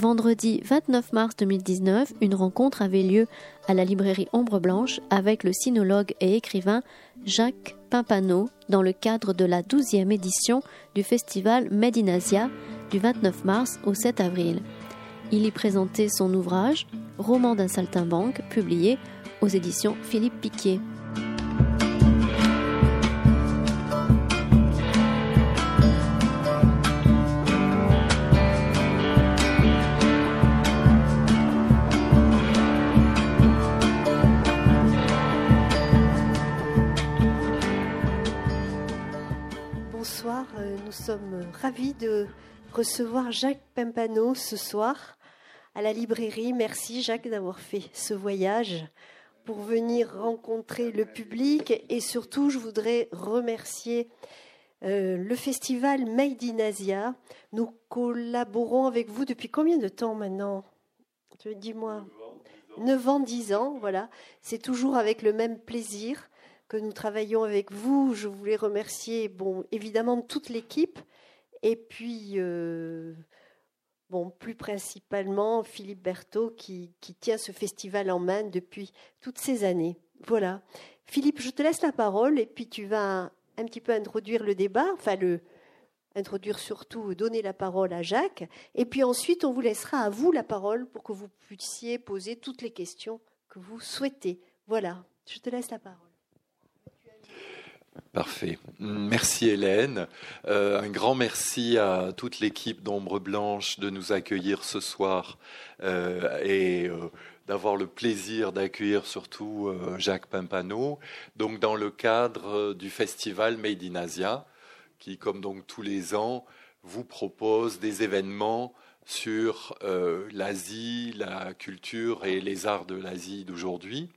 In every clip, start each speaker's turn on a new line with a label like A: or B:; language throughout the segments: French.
A: Vendredi 29 mars 2019, une rencontre avait lieu à la librairie Ombre Blanche avec le sinologue et écrivain Jacques Pimpano dans le cadre de la 12e édition du festival Made du 29 mars au 7 avril. Il y présentait son ouvrage Roman d'un saltimbanque publié aux éditions Philippe Piquier.
B: Ravis de recevoir Jacques Pimpano ce soir à la librairie. Merci Jacques d'avoir fait ce voyage pour venir rencontrer le public et surtout je voudrais remercier euh, le festival Made in. Nous collaborons avec vous depuis combien de temps maintenant? Dis-moi. 9 ans, 10 ans, voilà. C'est toujours avec le même plaisir que nous travaillons avec vous. Je voulais remercier, bon, évidemment, toute l'équipe, et puis, euh, bon, plus principalement Philippe Berthaud qui, qui, tient ce festival en main depuis toutes ces années. Voilà. Philippe, je te laisse la parole, et puis tu vas un petit peu introduire le débat, enfin le introduire surtout, donner la parole à Jacques, et puis ensuite on vous laissera à vous la parole pour que vous puissiez poser toutes les questions que vous souhaitez. Voilà, je te laisse la parole.
C: Parfait. Merci Hélène. Euh, un grand merci à toute l'équipe d'Ombre Blanche de nous accueillir ce soir euh, et euh, d'avoir le plaisir d'accueillir surtout Jacques Pimpano, donc dans le cadre du festival Made in Asia, qui, comme donc tous les ans, vous propose des événements sur l'Asie, la culture et les arts de l'Asie d'aujourd'hui.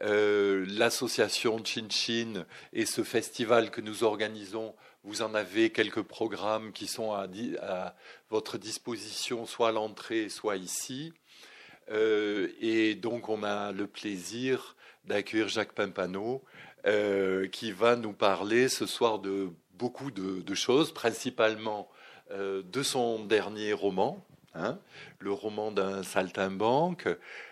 C: Euh, l'association Chin Chin et ce festival que nous organisons, vous en avez quelques programmes qui sont à, votre disposition, soit à l'entrée, soit ici. Euh, et donc, on a le plaisir d'accueillir Jacques Pimpano, euh, qui va nous parler ce soir de beaucoup de, choses, principalement de son dernier roman, hein, le roman d'un saltimbanque,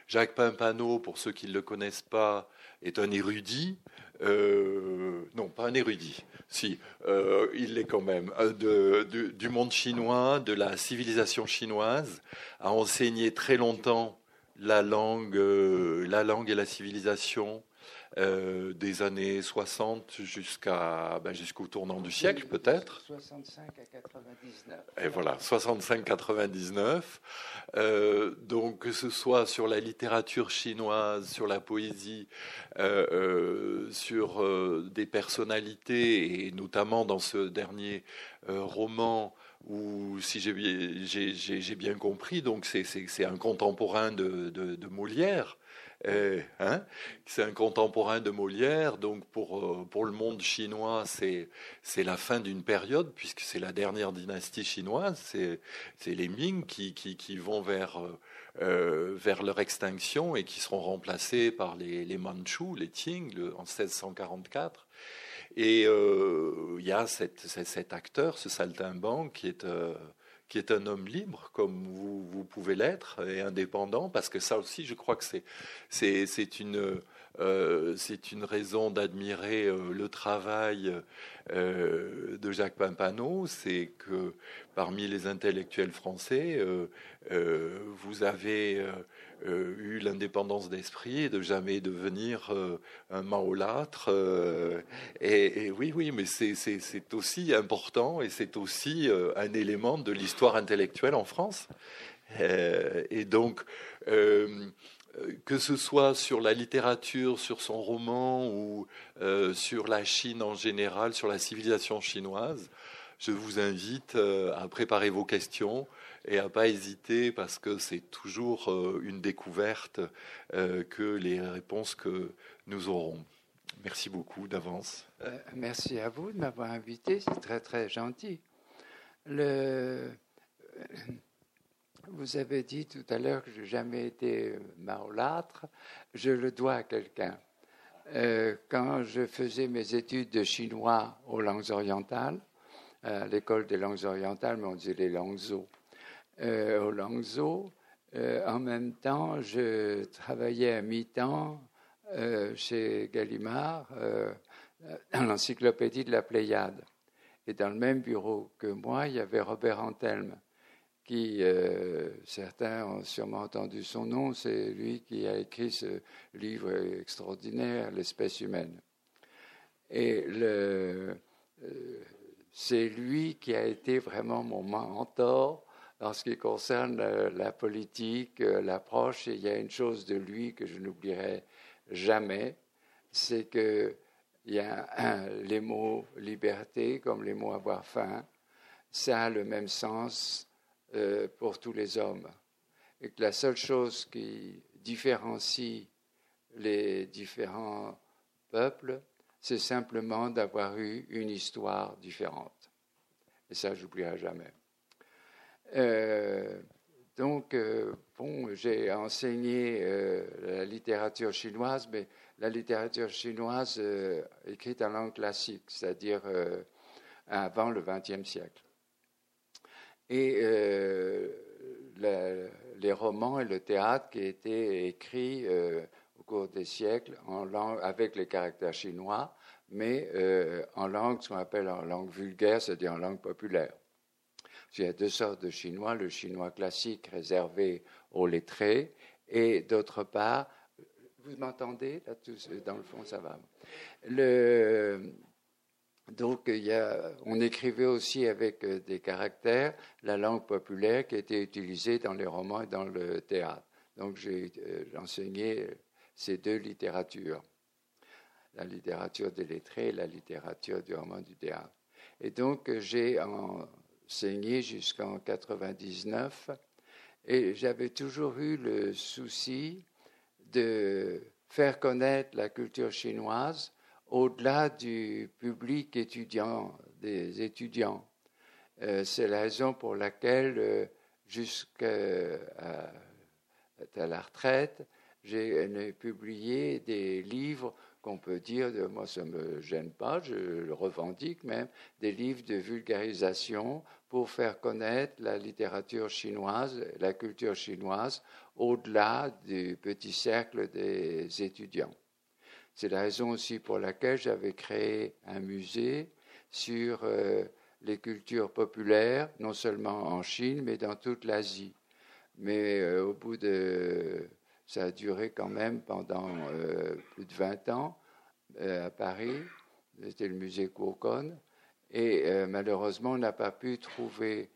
C: Jacques Pimpano, pour ceux qui ne le connaissent pas, est un érudit. Euh, non, pas un érudit, si, euh, il l'est quand même, euh, du monde chinois, de la civilisation chinoise, a enseigné très longtemps la langue, la langue et la civilisation euh, des années 60 jusqu'à ben, jusqu'au tournant du siècle peut-être.
D: 65 à 99.
C: Et voilà, 65-99. Euh, donc que ce soit sur la littérature chinoise, sur la poésie, euh, sur des personnalités, et notamment dans ce dernier roman où, si j'ai bien compris, donc c'est un contemporain de, de Molière. Euh, hein, c'est un contemporain de Molière, donc pour, euh, pour le monde chinois, c'est, c'est la fin d'une période, puisque c'est la dernière dynastie chinoise, c'est, c'est les Ming qui, qui, qui vont vers, euh, vers leur extinction et qui seront remplacés par les, les Mandchous, les Qing, en 1644. Et il y a cette, cet acteur, ce saltimbanque, qui est qui est un homme libre, comme vous, pouvez l'être, et indépendant, parce que ça aussi, je crois que c'est, une, euh, une raison d'admirer euh, le travail euh, de Jacques Pimpano, c'est que parmi les intellectuels français, vous avez eu l'indépendance d'esprit et de jamais devenir un maolâtre. Et, et, oui, oui, mais c'est, aussi important et c'est aussi un élément de l'histoire intellectuelle en France. et donc, euh, que ce soit sur la littérature, sur son roman ou euh, sur la Chine en général, sur la civilisation chinoise, je vous invite euh, à préparer vos questions et à pas hésiter parce que c'est toujours une découverte que les réponses que nous aurons. Merci beaucoup d'avance.
D: merci à vous de m'avoir invité, c'est très très gentil. Vous avez dit tout à l'heure que je n'ai jamais été maolâtre. Je le dois à quelqu'un. Euh, quand je faisais mes études de chinois aux langues orientales, à l'école des langues orientales, mais on disait les Langzo. Euh, au Langzo, euh, en même temps, je travaillais à mi-temps euh, chez Gallimard dans l'encyclopédie de la Pléiade. Et dans le même bureau que moi, il y avait Robert Antelme, qui, certains ont sûrement entendu son nom, c'est lui qui a écrit ce livre extraordinaire, L'espèce humaine. Et le, c'est lui qui a été vraiment mon mentor en ce qui concerne euh, la politique, euh, l'approche. il y a une chose de lui que je n'oublierai jamais, c'est que il y a les mots liberté comme les mots avoir faim, ça a le même sens euh, pour tous les hommes. Et que la seule chose qui différencie les différents peuples, c'est simplement d'avoir eu une histoire différente. Et ça, j'oublierai jamais. Euh, donc, euh, bon, j'ai enseigné euh, la littérature chinoise, mais la littérature chinoise écrite en langue classique, c'est-à-dire avant le XXe siècle. Et les romans et le théâtre qui étaient écrits cours des siècles avec les caractères chinois, mais euh, en langue, ce qu'on appelle en langue vulgaire, c'est-à-dire en langue populaire. Il y a deux sortes de chinois, le chinois classique réservé aux lettrés, et d'autre part, vous m'entendez là Dans le fond, ça va. Donc, on écrivait aussi avec euh, des caractères la langue populaire qui était utilisée dans les romans et dans le théâtre. Donc, j'ai euh, enseigné ces deux littératures, la littérature des lettrés et la littérature du roman du théâtre. Et donc j'ai enseigné jusqu'en 99 et j'avais toujours eu le souci de faire connaître la culture chinoise au-delà du public étudiant, des étudiants. Euh, c'est la raison pour laquelle, euh, jusqu'à la retraite, j'ai publié des livres qu'on peut dire, moi ça ne me gêne pas, je le revendique même, des livres de vulgarisation pour faire connaître la littérature chinoise, la culture chinoise, au-delà du petit cercle des étudiants. C'est la raison aussi pour laquelle j'avais créé un musée sur euh, les cultures populaires, non seulement en Chine, mais dans toute l'Asie. Mais euh, au bout de ça a duré quand même pendant euh, plus de 20 ans euh, à Paris. C'était le musée Courcon. Et euh, malheureusement, on n'a pas pu trouver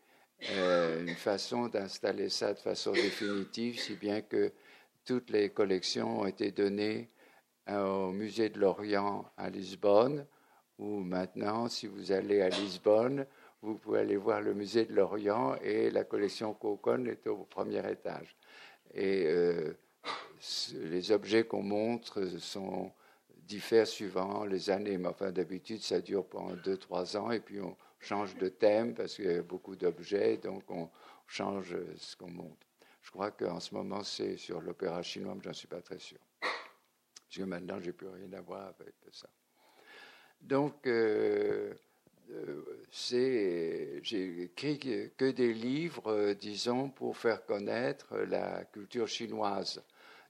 D: une façon d'installer ça de façon définitive, si bien que toutes les collections ont été données au musée de l'Orient à Lisbonne, où maintenant, si vous allez à Lisbonne, vous pouvez aller voir le musée de l'Orient et la collection Courcon est au premier étage. Et les objets qu'on montre sont diffèrent suivant les années, mais enfin d'habitude ça dure pendant 2-3 ans et puis on change de thème parce qu'il y a beaucoup d'objets, donc on change ce qu'on montre. Je crois qu'en ce moment c'est sur l'opéra chinois, mais j'en suis pas très sûr. Parce que maintenant j'ai plus rien à voir avec ça. Donc euh, euh, j'ai écrit que des livres, euh, disons, pour faire connaître la culture chinoise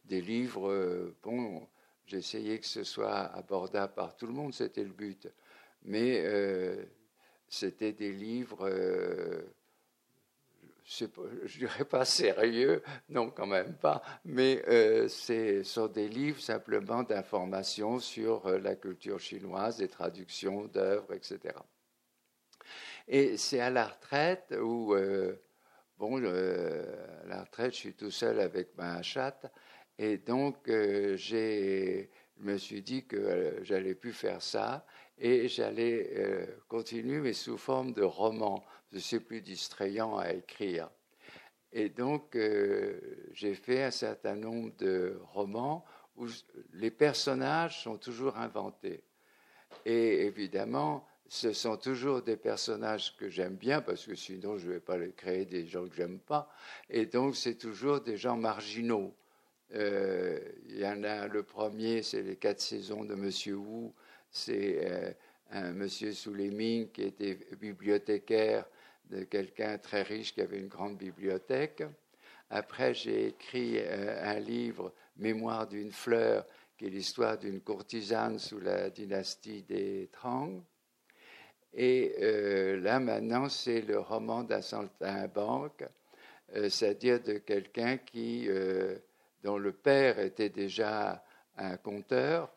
D: des livres, euh, bon, j'essayais que ce soit abordable par tout le monde, c'était le but. Mais euh, c'était des livres, euh, je ne dirais pas sérieux, non quand même pas, mais ce sont des livres simplement d'information sur la culture chinoise, des traductions d'œuvres, etc. Et c'est à la retraite où, bon, à la retraite, je suis tout seul avec ma chatte, et donc, euh, je me suis dit que euh, j'allais plus faire ça et j'allais euh, continuer, mais sous forme de roman. C'est plus distrayant à écrire. Et donc, j'ai fait un certain nombre de romans où les personnages sont toujours inventés. Et évidemment, ce sont toujours des personnages que j'aime bien, parce que sinon je ne vais pas créer des gens que j'aime pas. Et donc, c'est toujours des gens marginaux. Euh, il y en a le premier, c'est les quatre saisons de Monsieur Wu. C'est euh, un monsieur Soulémine qui était bibliothécaire de quelqu'un très riche qui avait une grande bibliothèque. Après, j'ai écrit euh, un livre, Mémoire d'une fleur, qui est l'histoire d'une courtisane sous la dynastie des Trang. Et là, maintenant, c'est le roman d'un euh, c'est-à-dire de quelqu'un qui, dont le père était déjà un conteur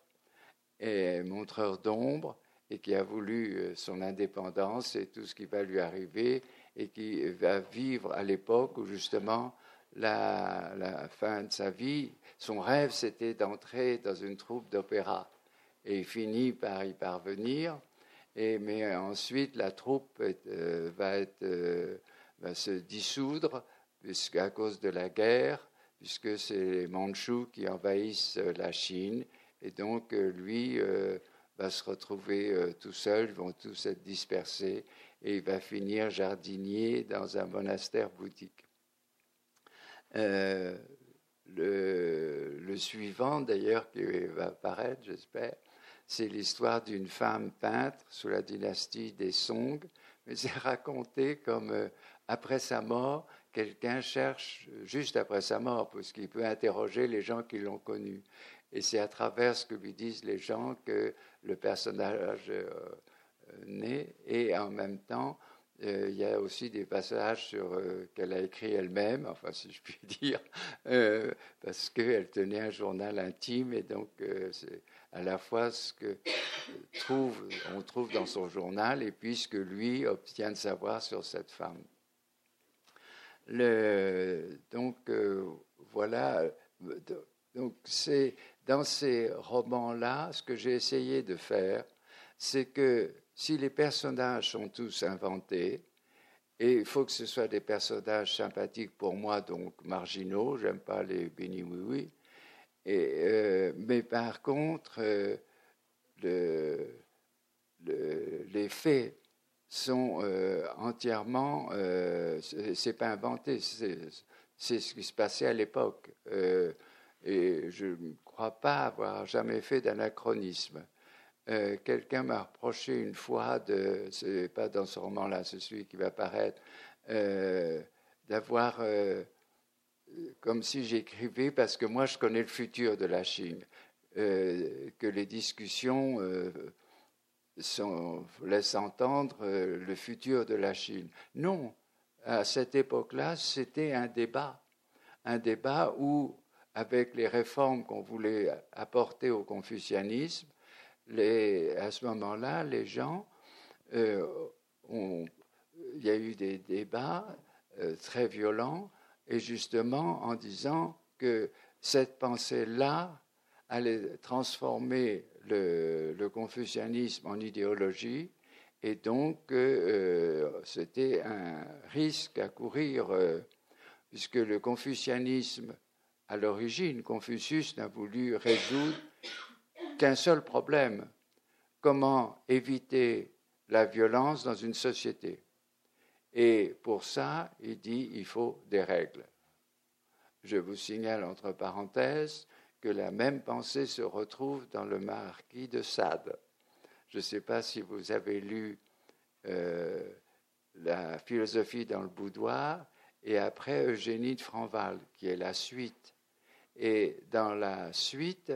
D: et montreur d'ombre, et qui a voulu euh, son indépendance et tout ce qui va lui arriver et qui va vivre à l'époque où justement la, fin de sa vie, son rêve c'était d'entrer dans une troupe d'opéra et il finit par y parvenir. Et, mais ensuite la troupe euh, va, euh, va se dissoudre puisqu'à cause de la guerre, puisque c'est les Mandchous qui envahissent la Chine et donc lui va se retrouver euh, tout seul, ils vont tous être dispersés et il va finir jardinier dans un monastère boutique. Euh, le, suivant, d'ailleurs, qui va apparaître, j'espère, c'est l'histoire d'une femme peintre sous la dynastie des Song, mais c'est raconté comme euh, après sa mort, quelqu'un cherche, juste après sa mort, parce qu'il peut interroger les gens qui l'ont connue. Et c'est à travers ce que lui disent les gens que le personnage euh, naît. Et en même temps, euh, il y a aussi des passages sur euh, qu'elle a écrit elle-même, enfin si je puis dire, parce qu'elle tenait un journal intime et donc c'est à la fois ce que trouve, on trouve dans son journal et puis ce que lui obtient de savoir sur cette femme. Donc voilà, donc c'est dans ces romans-là, ce que j'ai essayé de faire, c'est que si les personnages sont tous inventés, et il faut que ce soit des personnages sympathiques pour moi, donc marginaux, j'aime pas les béni oui euh, mais par contre, euh, les faits sont euh, entièrement, c'est pas inventé, c'est ce qui se passait à l'époque. et je crois pas avoir jamais fait d'anachronisme. Euh, quelqu'un m'a reproché une fois, de, c'est pas dans ce roman-là, c'est celui qui va apparaître, euh, d'avoir, euh, comme si j'écrivais, parce que moi je connais le futur de la Chine, que les discussions sont, laissent entendre le futur de la Chine. Non, à cette époque-là, c'était un débat, un débat où avec les réformes qu'on voulait apporter au confucianisme, à ce moment-là, les gens euh, ont, il y a eu des débats euh, très violents, et justement en disant que cette pensée-là allait transformer le, confucianisme en idéologie, et donc euh, c'était un risque à courir, puisque le confucianisme à l'origine, Confucius n'a voulu résoudre qu'un seul problème, comment éviter la violence dans une société. Et pour ça, il dit il faut des règles. Je vous signale entre parenthèses que la même pensée se retrouve dans le marquis de Sade. Je ne sais pas si vous avez lu euh, la philosophie dans le boudoir et après Eugénie de Franval, qui est la suite et dans la suite,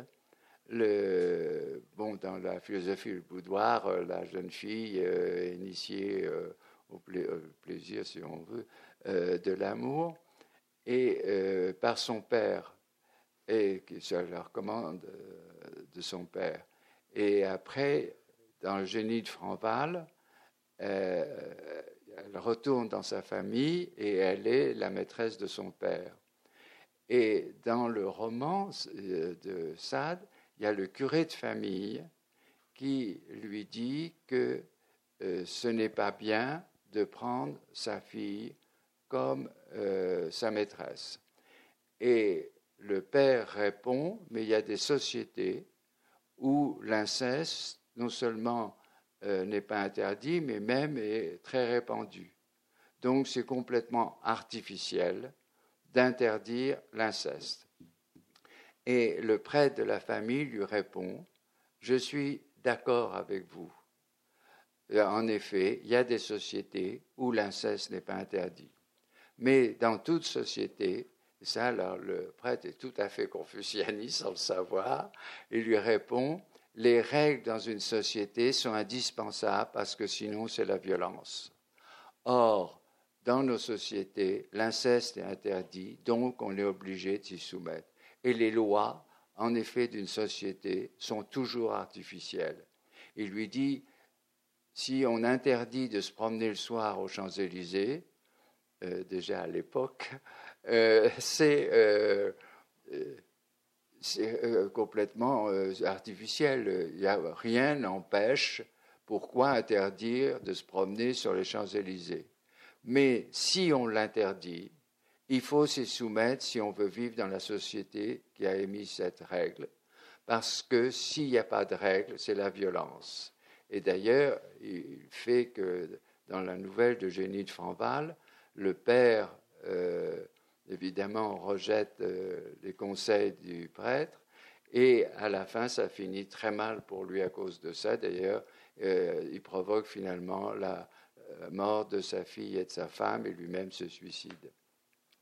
D: bon, dans la philosophie du boudoir, euh, la jeune fille euh, initiée euh, au plaisir, si on veut, de l'amour, et par son père, et qui se la recommande de son père. Et après, dans le génie de Franval, elle retourne dans sa famille et elle est la maîtresse de son père. Et dans le roman euh, de Sade, il y a le curé de famille qui lui dit que euh, ce n'est pas bien de prendre sa fille comme euh, sa maîtresse. Et le père répond, mais il y a des sociétés où l'inceste non seulement n'est pas interdit, mais même est très répandu. Donc c'est complètement artificiel d'interdire l'inceste. Et le prêtre de la famille lui répond, Je suis d'accord avec vous, euh, en effet, il y a des sociétés où l'inceste n'est pas interdit. Mais dans toute société, ça, alors, le prêtre est tout à fait confucianiste sans le savoir, il lui répond les règles dans une société sont indispensables parce que sinon c'est la violence. Or, dans nos sociétés, l'inceste est interdit, donc on est obligé de s'y soumettre. Et les lois, en effet, d'une société sont toujours artificielles. Il lui dit, si on interdit de se promener le soir aux Champs-Élysées, euh, déjà à l'époque, euh, c'est euh, complètement artificiel. Rien n'empêche pourquoi interdire de se promener sur les Champs-Élysées. Mais si on l'interdit, il faut s'y soumettre si on veut vivre dans la société qui a émis cette règle. Parce que s'il n'y a pas de règle, c'est la violence. Et d'ailleurs, il fait que dans la nouvelle de Génie de Franval, le père, euh, évidemment, rejette euh, les conseils du prêtre, et à la fin, ça finit très mal pour lui à cause de ça. D'ailleurs, euh, il provoque finalement la mort de sa fille et de sa femme, et lui-même se suicide.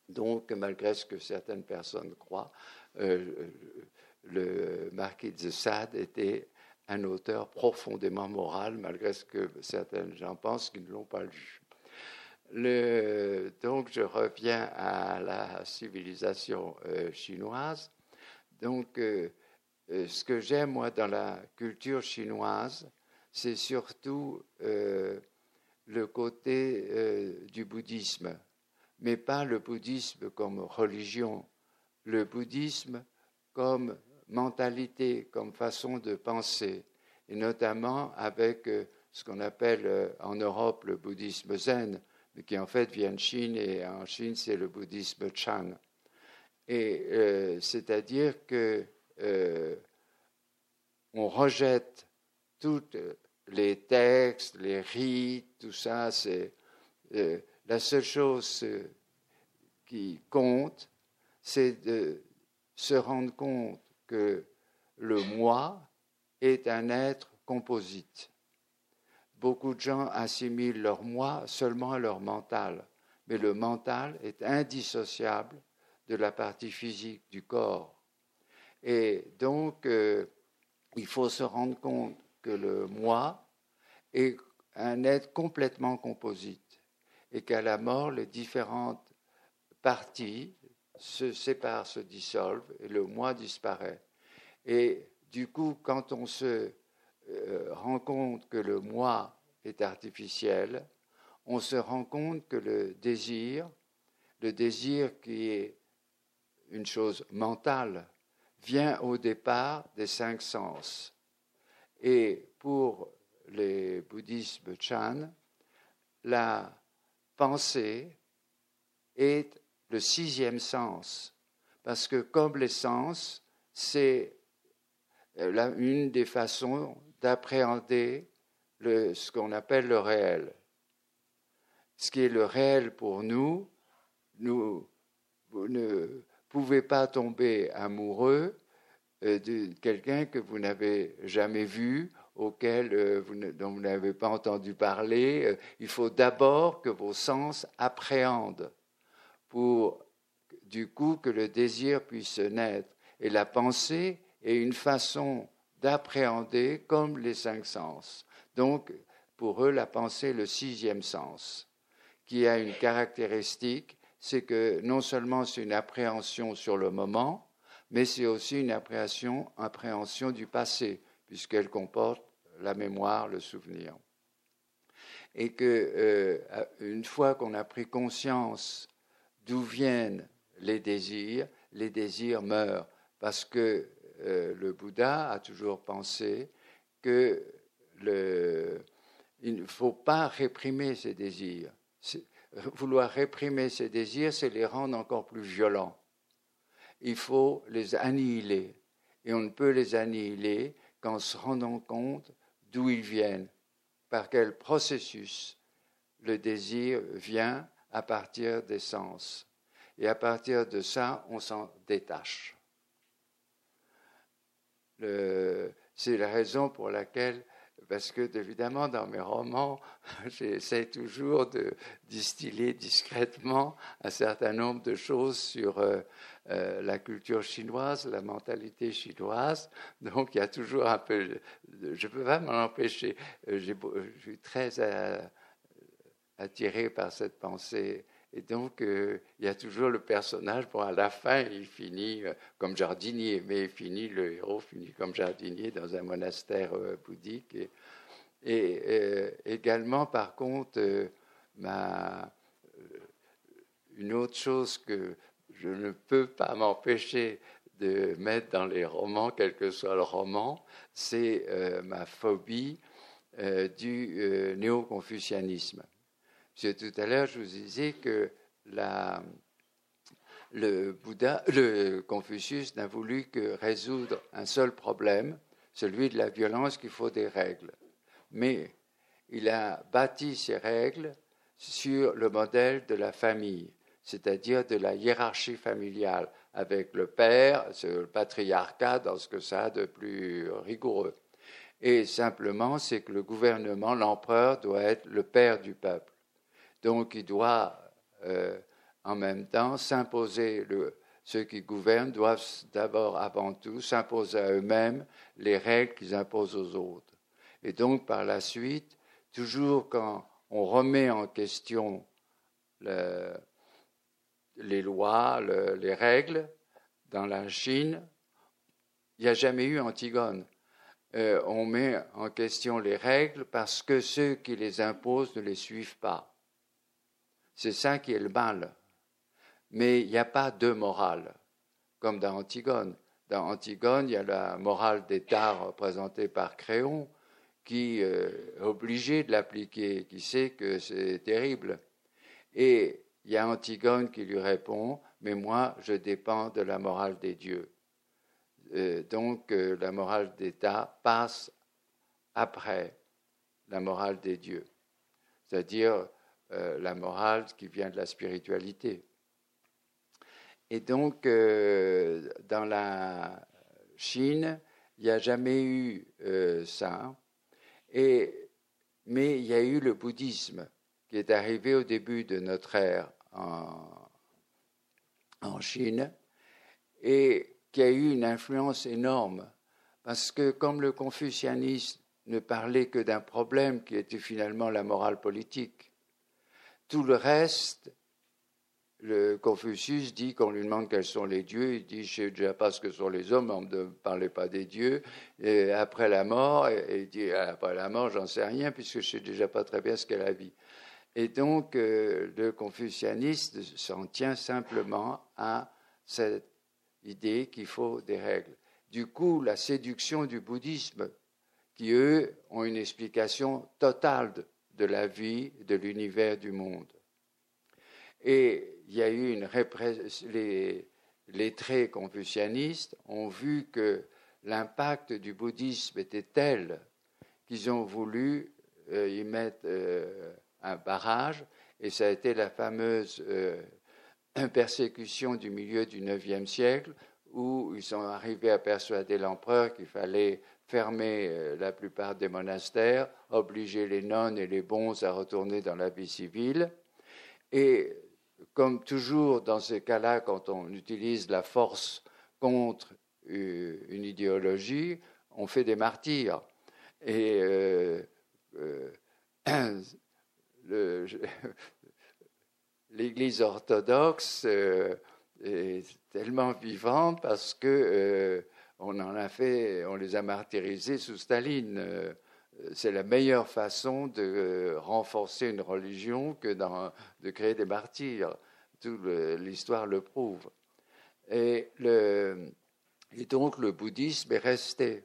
D: Donc, malgré ce que certaines personnes croient, le marquis de Sade était un auteur profondément moral, malgré ce que certains gens pensent qu'ils ne l'ont pas lu. Donc, je reviens à la civilisation euh, chinoise. Donc, euh, euh, ce que j'aime, moi, dans la culture chinoise, c'est surtout le côté du bouddhisme, mais pas le bouddhisme comme religion, le bouddhisme comme mentalité, comme façon de penser, et notamment avec ce qu'on appelle en Europe le bouddhisme zen, qui en fait vient de Chine, et en Chine c'est le bouddhisme Chan. Et euh, c'est-à-dire que on rejette tous les textes, les rites, tout ça. C'est la seule chose qui compte, c'est de se rendre compte que le moi est un être composite. Beaucoup de gens assimilent leur moi seulement à leur mental, mais le mental est indissociable de la partie physique du corps. Et donc, euh, il faut se rendre compte que le moi est un être complètement composite et qu'à la mort, les différentes parties se séparent, se dissolvent et le moi disparaît. Et du coup, quand on se euh, rend compte que le moi est artificiel, on se rend compte que le désir, le désir qui est une chose mentale, vient au départ des cinq sens. Et pour les bouddhismes Chan, la pensée est le sixième sens, parce que comme les sens, c'est euh, une des façons d'appréhender ce qu'on appelle le réel. Ce qui est le réel pour nous, nous vous ne pouvez pas tomber amoureux euh, de quelqu'un que vous n'avez jamais vu, auquel euh, vous dont vous n'avez pas entendu parler. Il faut d'abord que vos sens appréhendent pour du coup que le désir puisse naître. Et la pensée est une façon d'appréhender comme les cinq sens. Donc, pour eux, la pensée est le sixième sens, qui a une caractéristique, c'est que non seulement c'est une appréhension sur le moment, mais c'est aussi une appréhension, appréhension du passé, puisqu'elle comporte la mémoire, le souvenir. Et que euh, une fois qu'on a pris conscience d'où viennent les désirs, les désirs meurent, parce que euh, le Bouddha a toujours pensé que il ne faut pas réprimer ses désirs. Vouloir réprimer ses désirs, c'est les rendre encore plus violents. Il faut les annihiler. Et on ne peut les annihiler qu'en se rendant compte d'où ils viennent, par quel processus le désir vient à partir des sens. Et à partir de ça, on s'en détache. C'est la raison pour laquelle parce que évidemment dans mes romans, j'essaie toujours de distiller discrètement un certain nombre de choses sur euh, euh, la culture chinoise, la mentalité chinoise. Donc il y a toujours un peu, je ne peux pas m'en empêcher. Euh, je suis très attiré par cette pensée et donc, euh, il y a toujours le personnage, bon, à la fin, il finit euh, comme jardinier, mais il finit, le héros finit comme jardinier dans un monastère euh, bouddhique. Et, également, par contre, une autre chose que je ne peux pas m'empêcher de mettre dans les romans, quel que soit le roman, c'est ma phobie du néo-confucianisme tout à l'heure, je vous disais que le Bouddha, le Confucius n'a voulu que résoudre un seul problème, celui de la violence, qu'il faut des règles. Mais il a bâti ces règles sur le modèle de la famille, c'est-à-dire de la hiérarchie familiale, avec le père, le patriarcat dans ce que ça a de plus rigoureux. Et simplement, c'est que le gouvernement, l'empereur, doit être le père du peuple. Donc il doit euh, en même temps s'imposer, ceux qui gouvernent doivent d'abord, avant tout, s'imposer à eux-mêmes les règles qu'ils imposent aux autres. Et donc par la suite, toujours quand on remet en question les lois, les règles dans la Chine, il n'y a jamais eu Antigone. Euh, on met en question les règles parce que ceux qui les imposent ne les suivent pas. C'est ça qui est le mal. Mais il n'y a pas de morale, comme dans Antigone. Dans Antigone, il y a la morale d'État représentée par Créon, qui euh, est obligé de l'appliquer, qui sait que c'est terrible. Et il y a Antigone qui lui répond, mais moi, je dépends de la morale des dieux. Euh, donc, euh, la morale d'État passe après la morale des dieux. C'est-à-dire, euh, la morale qui vient de la spiritualité. Et donc, euh, dans la Chine, il n'y a jamais eu euh, ça. Et, mais il y a eu le bouddhisme qui est arrivé au début de notre ère en, en Chine et qui a eu une influence énorme. Parce que comme le confucianisme ne parlait que d'un problème qui était finalement la morale politique, tout le reste, le Confucius dit qu'on lui demande quels sont les dieux, il dit je ne sais déjà pas ce que sont les hommes, on ne parlez pas des dieux. Et après la mort, il dit après la mort, j'en sais rien puisque je sais déjà pas très bien ce qu'est la vie. Et donc euh, le confucianisme s'en tient simplement à cette idée qu'il faut des règles. Du coup, la séduction du bouddhisme, qui eux ont une explication totale de, la vie, de l'univers du monde. Et il y a eu une les, les traits confucianistes ont vu que l'impact du bouddhisme était tel qu'ils ont voulu euh, y mettre euh, un barrage, et ça a été la fameuse euh, persécution du milieu du IXe siècle, où ils sont arrivés à persuader l'empereur qu'il fallait fermer euh, la plupart des monastères, obliger les nonnes et les bons à retourner dans la vie civile. Et comme toujours dans ces cas-là, quand on utilise la force contre euh, une idéologie, on fait des martyrs. Et euh, l'Église orthodoxe est tellement vivante parce que on en a fait, on les a martyrisés sous Staline. Euh, c'est la meilleure façon de euh, renforcer une religion que de créer des martyrs. Toute l'histoire le prouve. Et, donc le bouddhisme est resté.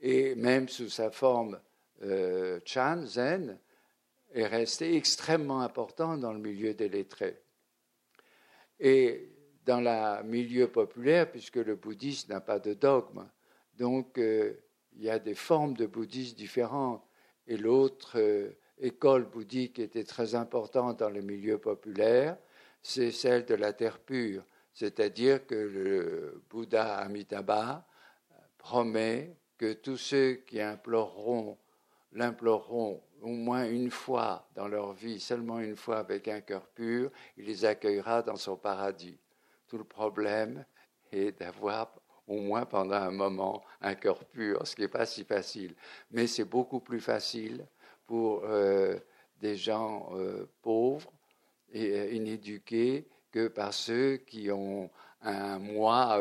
D: Et même sous sa forme euh, Chan, Zen, est resté extrêmement important dans le milieu des lettrés. Et dans le milieu populaire, puisque le bouddhisme n'a pas de dogme. Donc, euh, il y a des formes de bouddhisme différentes. Et l'autre euh, école bouddhique qui était très importante dans le milieu populaire, c'est celle de la terre pure. C'est-à-dire que le Bouddha Amitabha promet que tous ceux qui imploreront l'imploreront au moins une fois dans leur vie, seulement une fois avec un cœur pur, il les accueillera dans son paradis. Tout le problème est d'avoir au moins pendant un moment un cœur pur, ce qui n'est pas si facile. Mais c'est beaucoup plus facile pour euh, des gens euh, pauvres et euh, inéduqués que par ceux qui ont un moi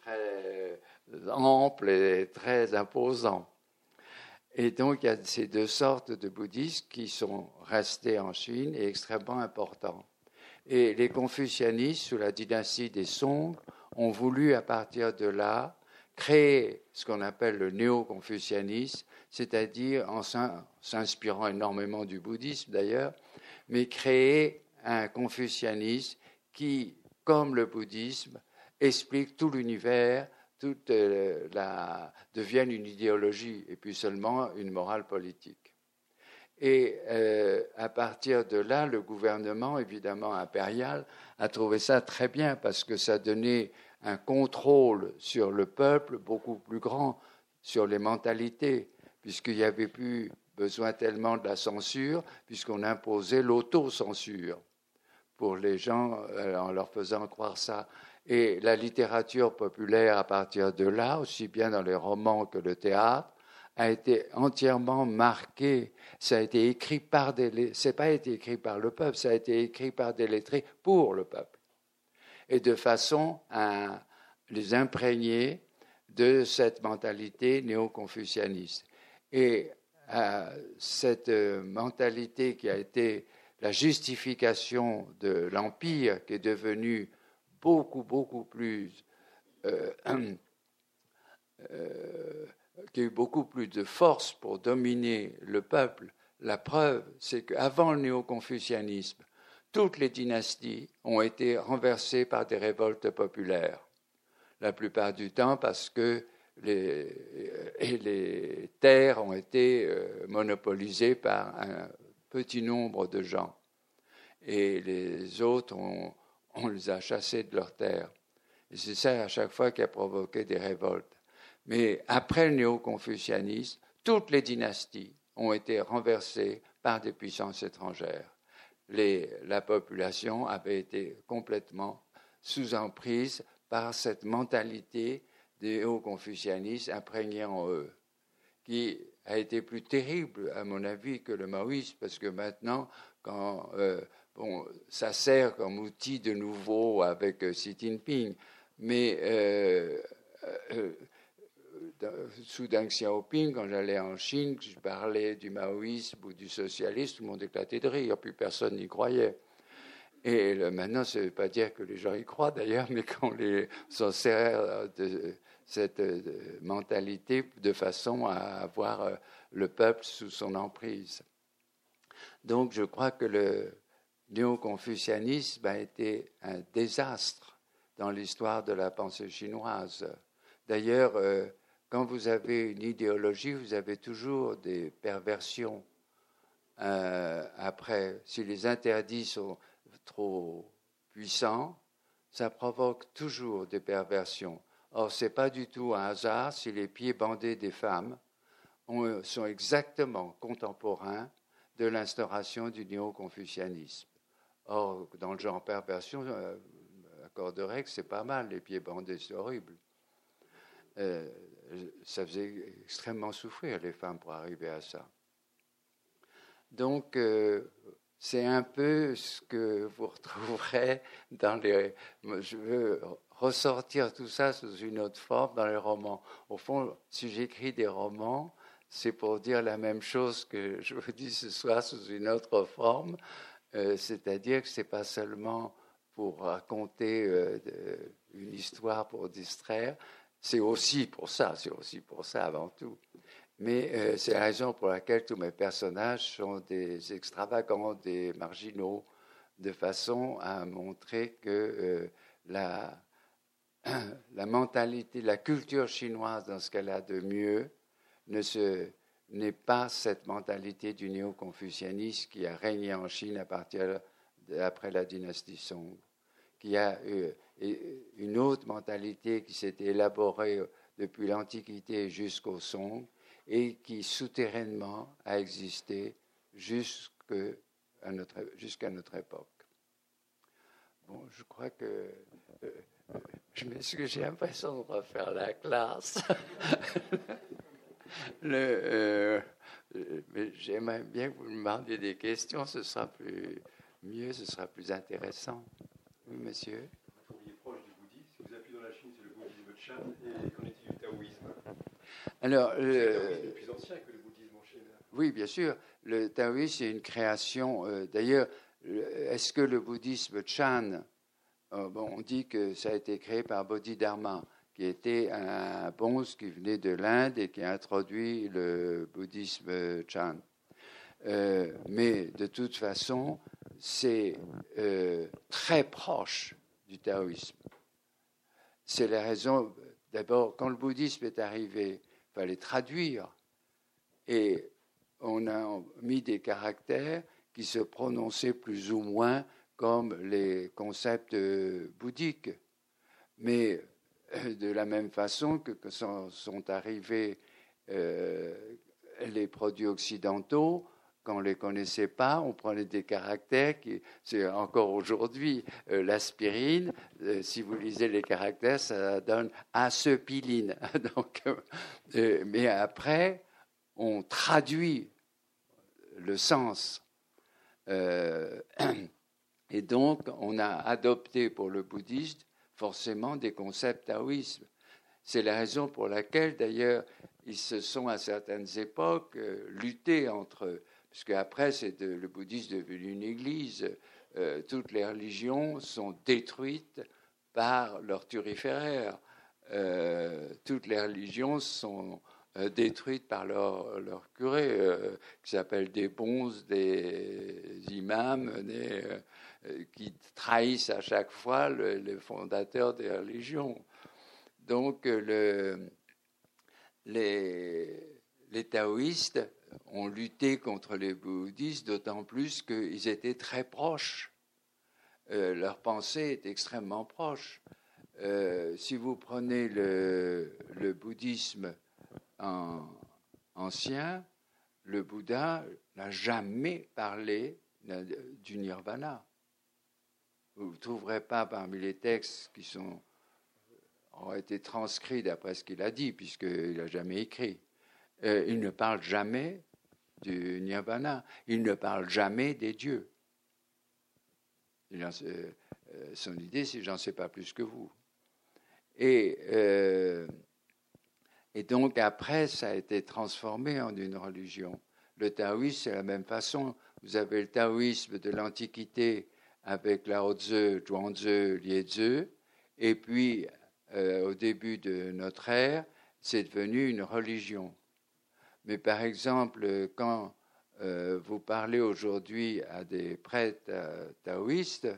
D: très ample et très imposant. Et donc, il y a ces deux sortes de bouddhistes qui sont restés en Chine et extrêmement importants. Et les confucianistes, sous la dynastie des Song, ont voulu, à partir de là, créer ce qu'on appelle le néo-confucianisme, c'est-à-dire en s'inspirant énormément du bouddhisme d'ailleurs, mais créer un confucianisme qui, comme le bouddhisme, explique tout l'univers, toute euh, devienne une idéologie et puis seulement une morale politique. Et euh, à partir de là, le gouvernement, évidemment impérial, a trouvé ça très bien parce que ça donnait un contrôle sur le peuple beaucoup plus grand, sur les mentalités, puisqu'il n'y avait plus besoin tellement de la censure, puisqu'on imposait l'autocensure pour les gens euh, en leur faisant croire ça. Et la littérature populaire, à partir de là, aussi bien dans les romans que le théâtre, a été entièrement marquée. Ça a été écrit par des, c'est pas écrit par le peuple, ça a été écrit par des lettrés pour le peuple, et de façon à les imprégner de cette mentalité néo-confucianiste. Et euh, cette mentalité qui a été la justification de l'empire, qui est devenu beaucoup, beaucoup plus. Euh, euh, qui a eu beaucoup plus de force pour dominer le peuple. La preuve, c'est qu'avant le néo-confucianisme, toutes les dynasties ont été renversées par des révoltes populaires. La plupart du temps parce que les, les terres ont été euh, monopolisées par un petit nombre de gens. Et les autres, ont, on les a chassés de leurs terres. C'est ça à chaque fois qui a provoqué des révoltes. Mais après le néo-confucianisme, toutes les dynasties ont été renversées par des puissances étrangères. la population avait été complètement sous emprise par cette mentalité des néo-confucianistes imprégnée en eux, qui a été plus terrible, à mon avis, que le maoïsme, parce que maintenant, euh, bon, ça sert comme outil de nouveau avec euh, Xi Jinping, mais euh, sous Deng Xiaoping, quand j'allais en Chine, je parlais du maoïsme ou du socialisme, tout le monde éclatait de rire, plus personne n'y croyait. Et maintenant, ça ne veut pas dire que les gens y croient d'ailleurs, mais qu'on s'en sert de cette mentalité de façon à avoir euh, le peuple sous son emprise. Donc je crois que le néo-confucianisme a été un désastre dans l'histoire de la pensée chinoise. D'ailleurs, euh, quand vous avez une idéologie, vous avez toujours des perversions. Euh, après, si les interdits sont trop puissants, ça provoque toujours des perversions. Or, ce n'est pas du tout un hasard si les pieds bandés des femmes sont exactement contemporains de l'instauration du néo-confucianisme. Or, dans le genre perversion, euh, accorderait que c'est pas mal, les pieds bandés, c'est horrible. Euh, ça faisait extrêmement souffrir les femmes pour arriver à ça. Donc, euh, c'est un peu ce que vous retrouverez dans les. Je veux ressortir tout ça sous une autre forme dans les romans. Au fond, si j'écris des romans, c'est pour dire la même chose que je vous dis ce soir sous une autre forme, euh, c'est-à-dire que ce n'est pas seulement pour raconter euh, une histoire pour distraire, c'est aussi pour ça, c'est aussi pour ça avant tout. Mais euh, c'est la raison pour laquelle tous mes personnages sont des extravagants, des marginaux, de façon à montrer que euh, la, la mentalité, la culture chinoise dans ce qu'elle a de mieux ne se, n'est pas cette mentalité du néo-confucianisme qui a régné en Chine à partir après la dynastie Song, qui a eu une autre mentalité qui s'était élaborée depuis l'Antiquité jusqu'au Song et qui souterrainement a existé jusqu'à notre, jusqu'à notre époque. Bon, je crois que euh, je m'excuse, j'ai l'impression de refaire la classe. Euh, j'aimerais bien que vous me demandiez des questions, ce sera plus mieux, ce sera plus intéressant. Oui, monsieur. Alors,
E: le le.
D: Oui, bien sûr. Le taoïsme est une création. Euh, d'ailleurs, est-ce que le bouddhisme Chan, euh, on dit que ça a été créé par Bodhidharma qui était un bonze qui venait de l'Inde et qui a introduit le bouddhisme Chan. Euh, mais de toute façon, c'est euh, très proche du taoïsme. C'est la raison, d'abord, quand le bouddhisme est arrivé, il fallait traduire. Et on a mis des caractères qui se prononçaient plus ou moins comme les concepts bouddhiques. Mais de la même façon que, sont, arrivés euh, les produits occidentaux, on ne les connaissait pas, on prenait des caractères qui, c'est encore aujourd'hui, euh, l'aspirine, euh, si vous lisez les caractères, ça donne acepiline. Donc, mais après, on traduit le sens. et donc, on a adopté pour le bouddhiste forcément des concepts taoïsme. C'est la raison pour laquelle, d'ailleurs, ils se sont à certaines époques euh, luttés entre puisque après, c'est le bouddhisme devenu une église. Euh, toutes les religions sont détruites par leur turiféraire. Euh, toutes les religions sont détruites par leur, leur curé, qui s'appellent des bons, des imams, euh, qui trahissent à chaque fois le, fondateur des religions. Donc euh, les, les taoïstes ont lutté contre les bouddhistes, d'autant plus qu'ils étaient très proches. Euh, leur pensée est extrêmement proche. si vous prenez le, bouddhisme en, ancien, le Bouddha n'a jamais parlé du nirvana. Vous ne trouverez pas parmi les textes qui ont été transcrits d'après ce qu'il a dit, puisqu'il n'a jamais écrit. Euh, il ne parle jamais du nirvana. Il ne parle jamais des dieux. Euh, son idée, c'est j'en sais pas plus que vous. Et, euh, donc après, ça a été transformé en une religion. Le taoïsme, c'est la même façon. Vous avez le taoïsme de l'Antiquité avec Lao Tzu, Zhuangzi, Liezhi. Et puis, euh, au début de notre ère, c'est devenu une religion. Mais par exemple, quand euh, vous parlez aujourd'hui à des prêtres euh, taoïstes,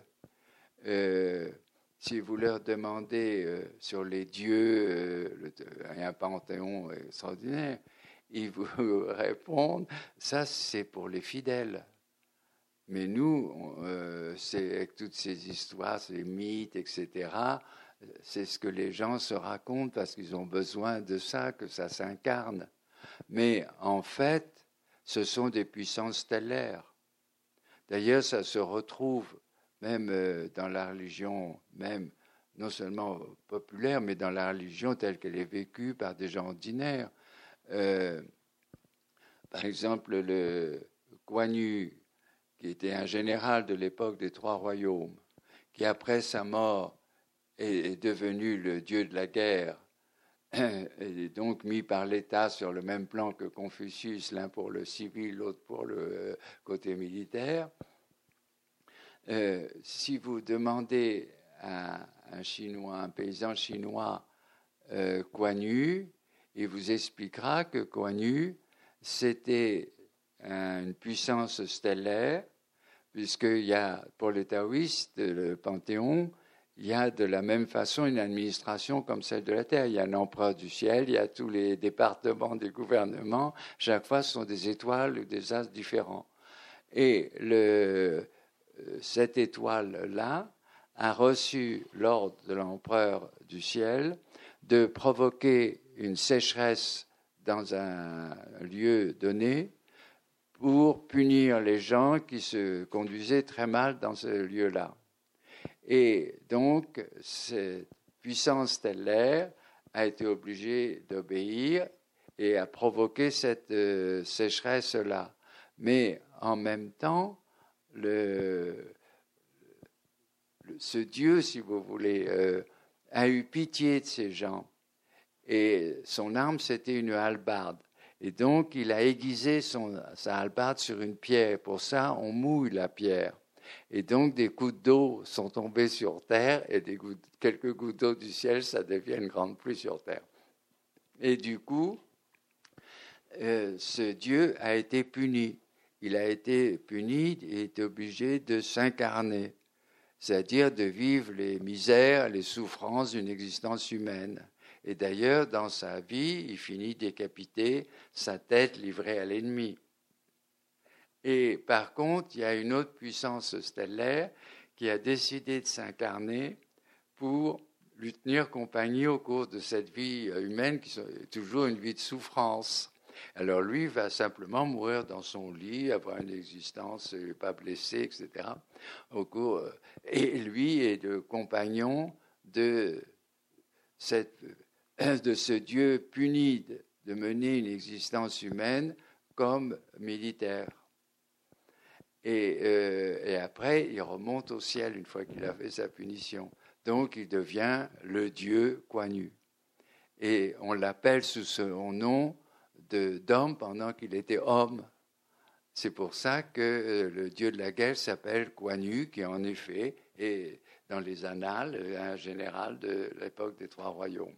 D: si vous leur demandez sur les dieux, le, un panthéon extraordinaire, ils vous répondent, ça c'est pour les fidèles. Mais nous, euh, avec toutes ces histoires, ces mythes, etc., c'est ce que les gens se racontent parce qu'ils ont besoin de ça, que ça s'incarne. Mais en fait, ce sont des puissances stellaires. D'ailleurs, ça se retrouve même euh, dans la religion, même non seulement populaire, mais dans la religion telle qu'elle est vécue par des gens ordinaires. Euh, par exemple, le Guan qui était un général de l'époque des Trois Royaumes, qui après sa mort est, devenu le dieu de la guerre, et donc mis par l'État sur le même plan que Confucius, l'un pour le civil, l'autre pour le euh, côté militaire. Euh, si vous demandez à un Chinois, un paysan chinois, euh, Kuan Yu, il vous expliquera que Kuan Yu, c'était une puissance stellaire, puisqu'il y a, pour les taoïstes, le Panthéon, il y a de la même façon une administration comme celle de la Terre. Il y a un empereur du ciel, il y a tous les départements du gouvernement. Chaque fois, ce sont des étoiles ou des as différents. Et le, cette étoile-là a reçu l'ordre de l'empereur du ciel de provoquer une sécheresse dans un lieu donné pour punir les gens qui se conduisaient très mal dans ce lieu-là. Et donc, cette puissance stellaire a été obligée d'obéir et a provoqué cette euh, sécheresse-là. Mais en même temps, ce Dieu, si vous voulez, euh, a eu pitié de ces gens. Et son arme, c'était une hallebarde. Et donc, il a aiguisé sa hallebarde sur une pierre. Pour ça, on mouille la pierre. Et donc, des gouttes d'eau sont tombées sur terre et quelques gouttes d'eau du ciel, ça devient une grande pluie sur terre. Et du coup, euh, ce Dieu a été puni. Il a été puni et est obligé de s'incarner c'est-à-dire de vivre les misères, les souffrances d'une existence humaine. Et d'ailleurs, dans sa vie, il finit décapité, sa tête livrée à l'ennemi. Et par contre, il y a une autre puissance stellaire qui a décidé de s'incarner pour lui tenir compagnie au cours de cette vie humaine qui est toujours une vie de souffrance. Alors lui va simplement mourir dans son lit, avoir une existence euh, pas blessée, etc. Au cours, euh, et lui est le compagnon de, cette, euh, de ce Dieu puni de mener une existence humaine comme militaire. Et, et, après, il remonte au ciel une fois qu'il a fait sa punition. Donc, il devient le Dieu Quanu. Et on l'appelle sous son nom d'homme pendant qu'il était homme. C'est pour ça que euh, le dieu de la guerre s'appelle Kuan qui en effet est dans les annales un général de l'époque des trois royaumes.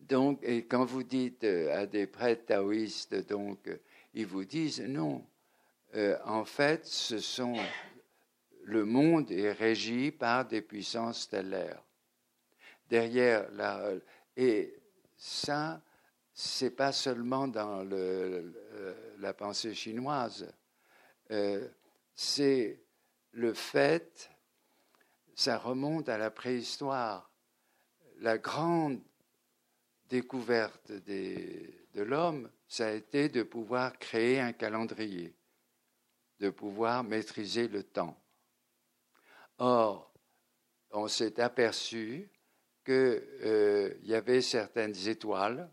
D: Donc, et quand vous dites euh, à des prêtres taoïstes, donc, euh, ils vous disent non. En fait, le monde est régi par des puissances stellaires. Derrière la et ça, c'est pas seulement dans le, la pensée chinoise, euh, c'est le fait, ça remonte à la préhistoire. La grande découverte de l'homme, ça a été de pouvoir créer un calendrier, de pouvoir maîtriser le temps. Or, on s'est aperçu qu'il euh, y avait certaines étoiles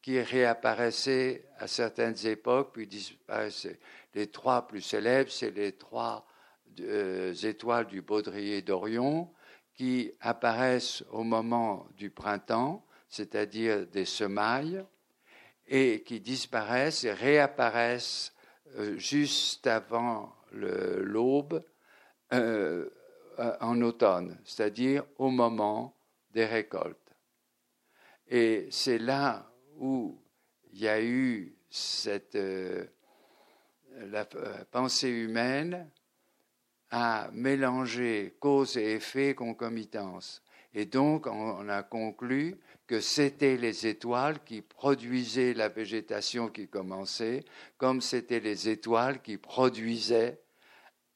D: qui réapparaissaient à certaines époques, puis disparaissaient. Les trois plus célèbres, c'est les trois euh, étoiles du baudrier d'Orion, qui apparaissent au moment du printemps, c'est-à-dire des semailles, et qui disparaissent et réapparaissent euh, juste avant l'aube euh, en automne, c'est-à-dire au moment des récoltes. Et c'est là où il y a eu cette euh, la euh, pensée humaine a mélangé cause et effet, concomitance. Et donc, on a conclu que c'était les étoiles qui produisaient la végétation qui commençait, comme c'était les étoiles qui produisaient,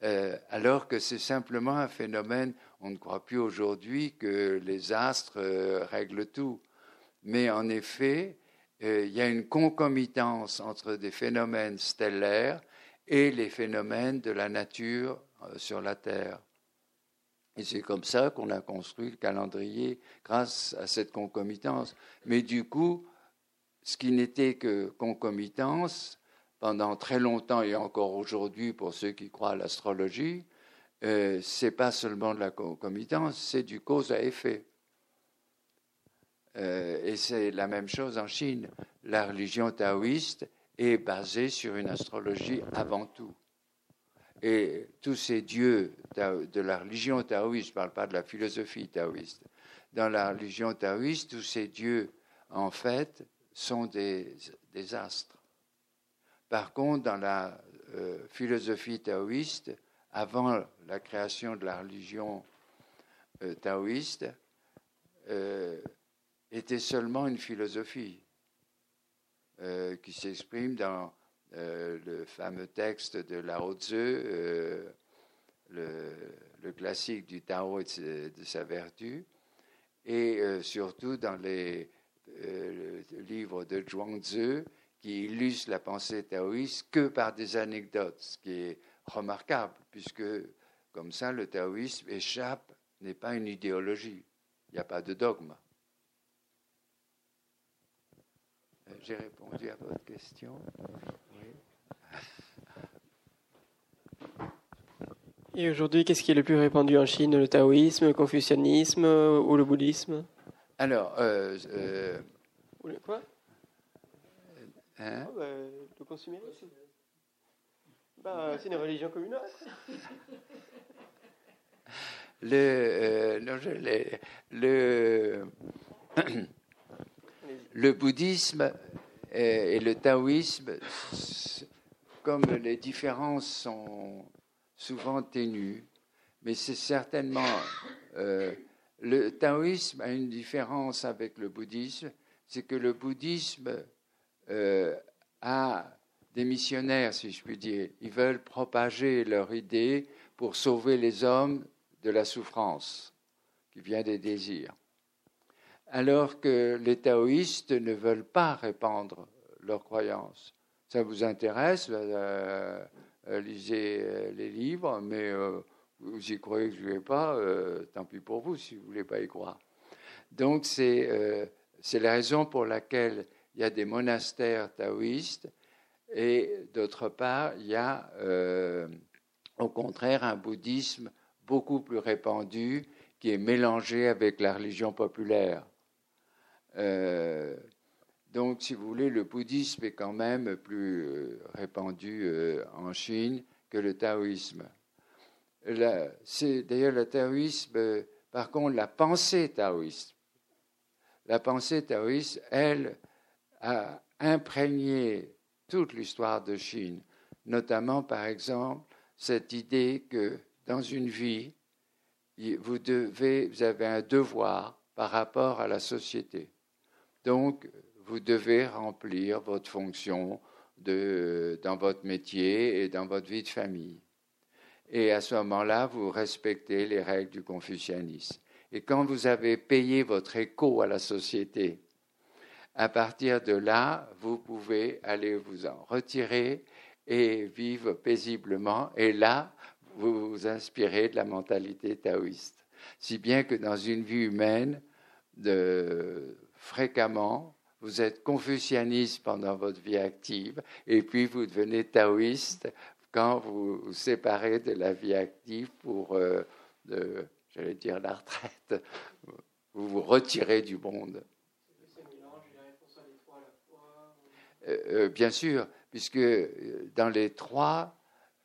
D: euh, alors que c'est simplement un phénomène, on ne croit plus aujourd'hui que les astres règlent tout. Mais en effet, euh, il y a une concomitance entre des phénomènes stellaires et les phénomènes de la nature euh, sur la Terre. Et c'est comme ça qu'on a construit le calendrier grâce à cette concomitance. Mais du coup, ce qui n'était que concomitance, pendant très longtemps et encore aujourd'hui pour ceux qui croient à l'astrologie, euh, c'est pas seulement de la concomitance, c'est du cause à effet. Euh, et c'est la même chose en Chine. La religion taoïste est basée sur une astrologie avant tout. Et tous ces dieux de la religion taoïste, je ne parle pas de la philosophie taoïste, dans la religion taoïste, tous ces dieux, en fait, sont des, astres. Par contre, dans la euh, philosophie taoïste, avant la création de la religion euh, taoïste, était seulement une philosophie euh, qui s'exprime dans euh, le fameux texte de Lao Tzu, euh, le, classique du Tao et de, sa vertu, et surtout dans les le livre de Zhuangzi qui illustre la pensée taoïste que par des anecdotes, ce qui est remarquable, puisque comme ça, le taoïsme échappe, n'est pas une idéologie, il n'y a pas de dogme. Euh, j'ai répondu à votre question.
F: Et aujourd'hui, qu'est-ce qui est le plus répandu en Chine? Le taoïsme, le confucianisme ou le bouddhisme?
D: Alors, euh, euh,
F: quoi?
D: Hein?
F: ah, bah, Le consumérisme bah, C'est une religion communale.
D: le, euh, non, je le, le bouddhisme et, le taoïsme, comme les différences sont souvent ténues, mais c'est certainement euh, le taoïsme a une différence avec le bouddhisme, c'est que le bouddhisme euh, a des missionnaires, si je puis dire. Ils veulent propager leur idée pour sauver les hommes de la souffrance qui vient des désirs. Alors que les taoïstes ne veulent pas répandre leurs croyances. Ça vous intéresse, euh, euh, lisez euh, les livres, mais vous y croyez que je ne vais pas, tant pis pour vous si vous ne voulez pas y croire. Donc c'est la raison pour laquelle il y a des monastères taoïstes et d'autre part, il y a au contraire un bouddhisme beaucoup plus répandu qui est mélangé avec la religion populaire. Euh, donc, si vous voulez, le bouddhisme est quand même plus euh, répandu euh, en Chine que le taoïsme. D'ailleurs le taoïsme, par contre, la pensée taoïste. La pensée taoïste, elle, a imprégné toute l'histoire de Chine, notamment, par exemple, cette idée que dans une vie, vous avez un devoir par rapport à la société. Donc, vous devez remplir votre fonction dans votre métier et dans votre vie de famille. Et à ce moment-là, vous respectez les règles du confucianisme. Et quand vous avez payé votre écho à la société, à partir de là, vous pouvez aller vous en retirer et vivre paisiblement. Et là, vous vous inspirez de la mentalité taoïste. Si bien que dans une vie humaine, de, fréquemment, vous êtes confucianiste pendant votre vie active, et puis vous devenez taoïste quand vous vous séparez de la vie active pour, euh, j'allais dire, la retraite. Vous vous retirez du monde. Euh, euh, bien sûr, puisque dans les trois,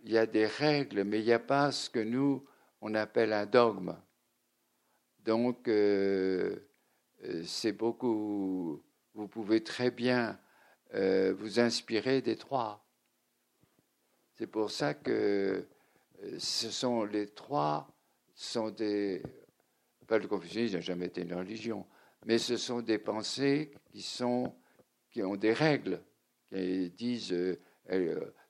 D: il y a des règles, mais il n'y a pas ce que nous, on appelle un dogme. Donc, c'est beaucoup, vous pouvez très bien euh, vous inspirer des trois. C'est pour ça que ce sont les trois, sont des, pas le confucianisme n'a jamais été une religion, mais ce sont des pensées qui sont, qui ont des règles, qui disent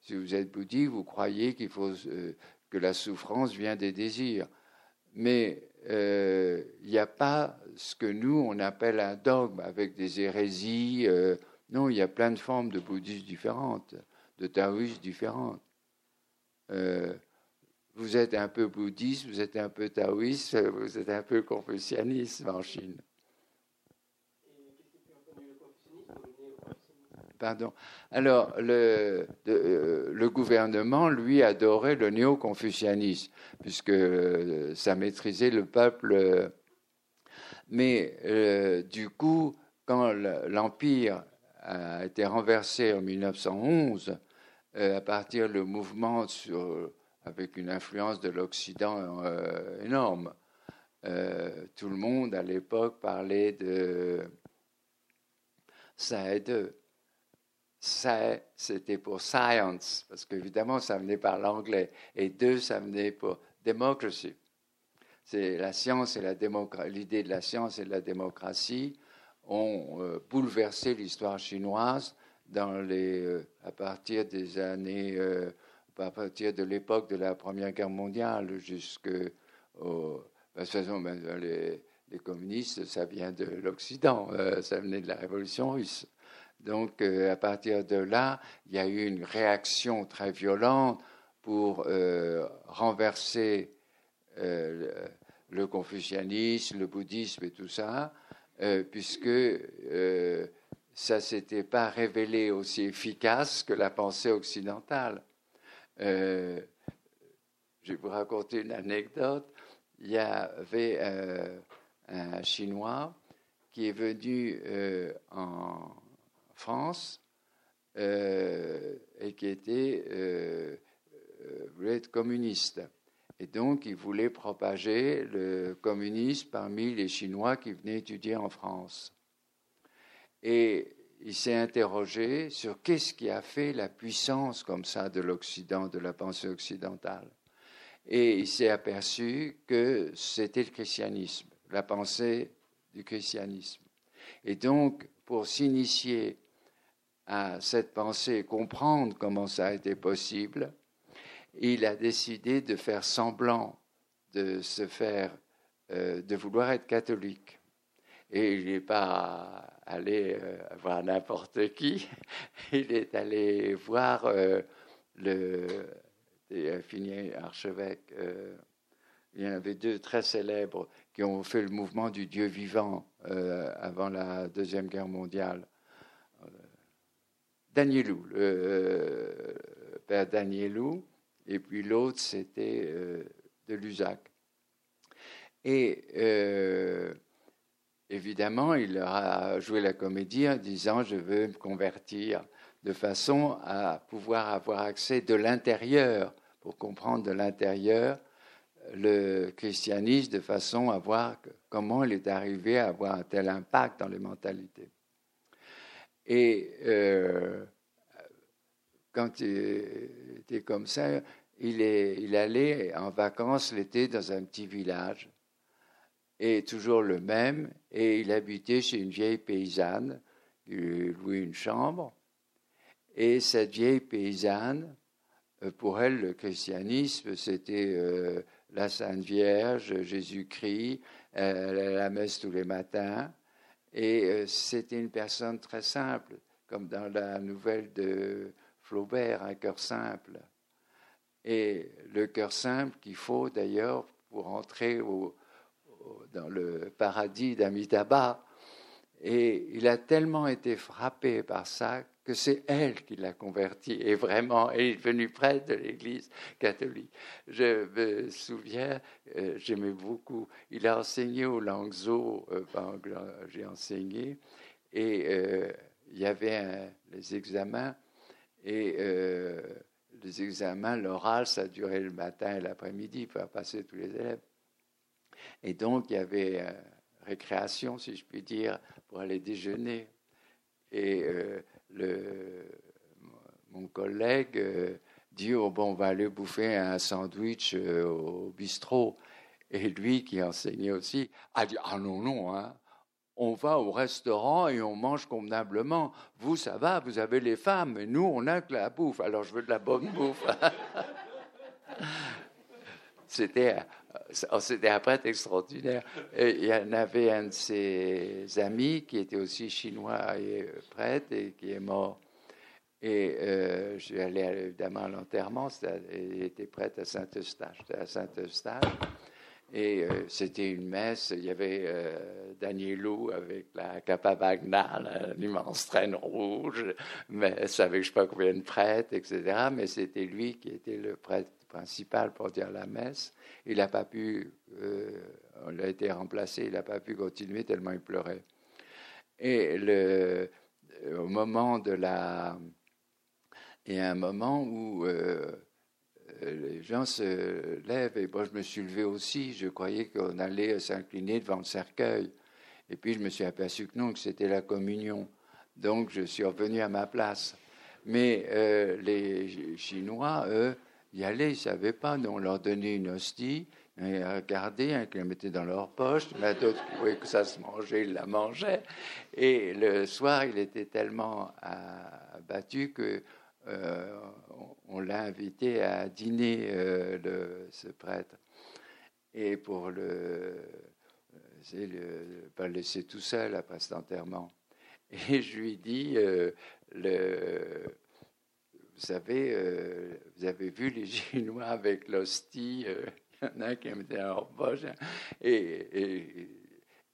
D: si vous êtes bouddhiste, vous croyez qu'il faut euh, que la souffrance vient des désirs. Mais euh, il n'y a pas ce que nous, on appelle un dogme avec des hérésies. Euh, non, il y a plein de formes de bouddhisme différentes, de taoïsme différentes. vous êtes un peu bouddhiste, vous êtes un peu taoïste, vous êtes un peu confucianiste en Chine. Pardon. Alors, le, euh, le, gouvernement, lui, adorait le néo-confucianisme, puisque euh, ça maîtrisait le peuple. Mais euh, du coup, quand l'Empire a été renversé en 1911, à partir du mouvement avec une influence de l'Occident énorme, tout le monde à l'époque parlait de ça, c'était pour science, parce qu'évidemment, ça venait par l'anglais. Et deux, ça venait pour democracy. C'est la science et la démocratie. L'idée de la science et de la démocratie ont euh, bouleversé l'histoire chinoise euh, à partir des années, euh, à partir de l'époque de la Première Guerre mondiale jusqu'au. De toute façon, ben, les, les communistes, ça vient de l'Occident, ça venait de la révolution russe. Donc, euh, à partir de là, il y a eu une réaction très violente pour euh, renverser le confucianisme, le bouddhisme et tout ça, puisque ça s'était pas révélé aussi efficace que la pensée occidentale. je vais vous raconter une anecdote. Il y avait un Chinois qui est venu euh, en France euh, et qui était euh, être communiste. Et donc, il voulait propager le communisme parmi les Chinois qui venaient étudier en France. Et il s'est interrogé sur qu'est-ce qui a fait la puissance comme ça de l'Occident, de la pensée occidentale. Et il s'est aperçu que c'était le christianisme la pensée du christianisme. Et donc, pour s'initier à cette pensée et comprendre comment ça a été possible, il a décidé de faire semblant de se faire, euh, de vouloir être catholique. Et il n'est pas allé euh, voir n'importe qui, il est allé voir euh, le fini archevêque. il y en avait deux très célèbres qui ont fait le mouvement du Dieu vivant avant la Deuxième Guerre mondiale. Euh, Danielou, le euh, père Danielou, et puis l'autre c'était de Lusac. Et évidemment, il leur a joué la comédie en disant Je veux me convertir de façon à pouvoir avoir accès de l'intérieur, pour comprendre de l'intérieur le christianisme de façon à voir comment il est arrivé à avoir un tel impact dans les mentalités. Et euh, quand il était comme ça, il, est, il allait en vacances l'été dans un petit village, et toujours le même, et il habitait chez une vieille paysanne, qui louait une chambre, et cette vieille paysanne, euh, pour elle, le christianisme, c'était euh, la Sainte Vierge, Jésus-Christ, la messe tous les matins. Et euh, c'était une personne très simple, comme dans la nouvelle de Flaubert, un cœur simple. Et le cœur simple qu'il faut d'ailleurs pour entrer dans le paradis d'Amitabha. Et il a tellement été frappé par ça que c'est elle qui l'a converti et vraiment, est devenue prêtre de l'Église catholique. Je me souviens, euh, j'aimais beaucoup, il a enseigné au Langzhou, euh, j'ai enseigné, et euh, il y avait les examens, et les examens, l'oral, ça durait le matin et l'après-midi, pour passer tous les élèves. Et donc, il y avait récréation, si je puis dire, pour aller déjeuner. Et mon collègue euh, dit oh, bon, on va aller bouffer un sandwich euh, au bistrot. Et lui, qui enseignait aussi, a dit ah non, non, hein, on va au restaurant et on mange convenablement. Vous, ça va, vous avez les femmes, mais nous, on a que la bouffe. Alors, je veux de la bonne bouffe. c'était, c'était un prêtre extraordinaire. il y en avait un de ses amis qui était aussi chinois et prêtre et qui est mort. Et euh, je suis allé évidemment à l'enterrement. Il était prêtre à Saint-Eustache. à Saint-Eustache. Et euh, c'était une messe. Il y avait euh, Danielou avec la Capavagna, l'immense traîne rouge, mais avec je ne sais pas combien de prêtres, etc. Mais c'était lui qui était le prêtre principal pour dire la messe. Il n'a pas pu, euh, on a été remplacé, il n'a pas pu continuer tellement il pleurait. Et le, au moment de la. Il y a un moment où euh, les gens se lèvent, et moi je me suis levé aussi, je croyais qu'on allait s'incliner devant le cercueil. Et puis je me suis aperçu que non, que c'était la communion. Donc je suis revenu à ma place. Mais euh, les Chinois, eux, y allaient, ils ne savaient pas. on leur donnait une hostie, ils regardaient, hein, la mettaient dans leur poche. Il y en a d'autres qui voyaient que ça se mangeait, ils la mangeaient. Et le soir, il était tellement abattu que euh, on, l'a invité à dîner, euh, ce prêtre. Et pour le le, pas laisser tout seul après cet enterrement. Et je lui dis, euh, le, vous savez, euh, vous avez vu les Chinois avec l'hostie, euh, il y en a qui mettait en poche, hein. et, et,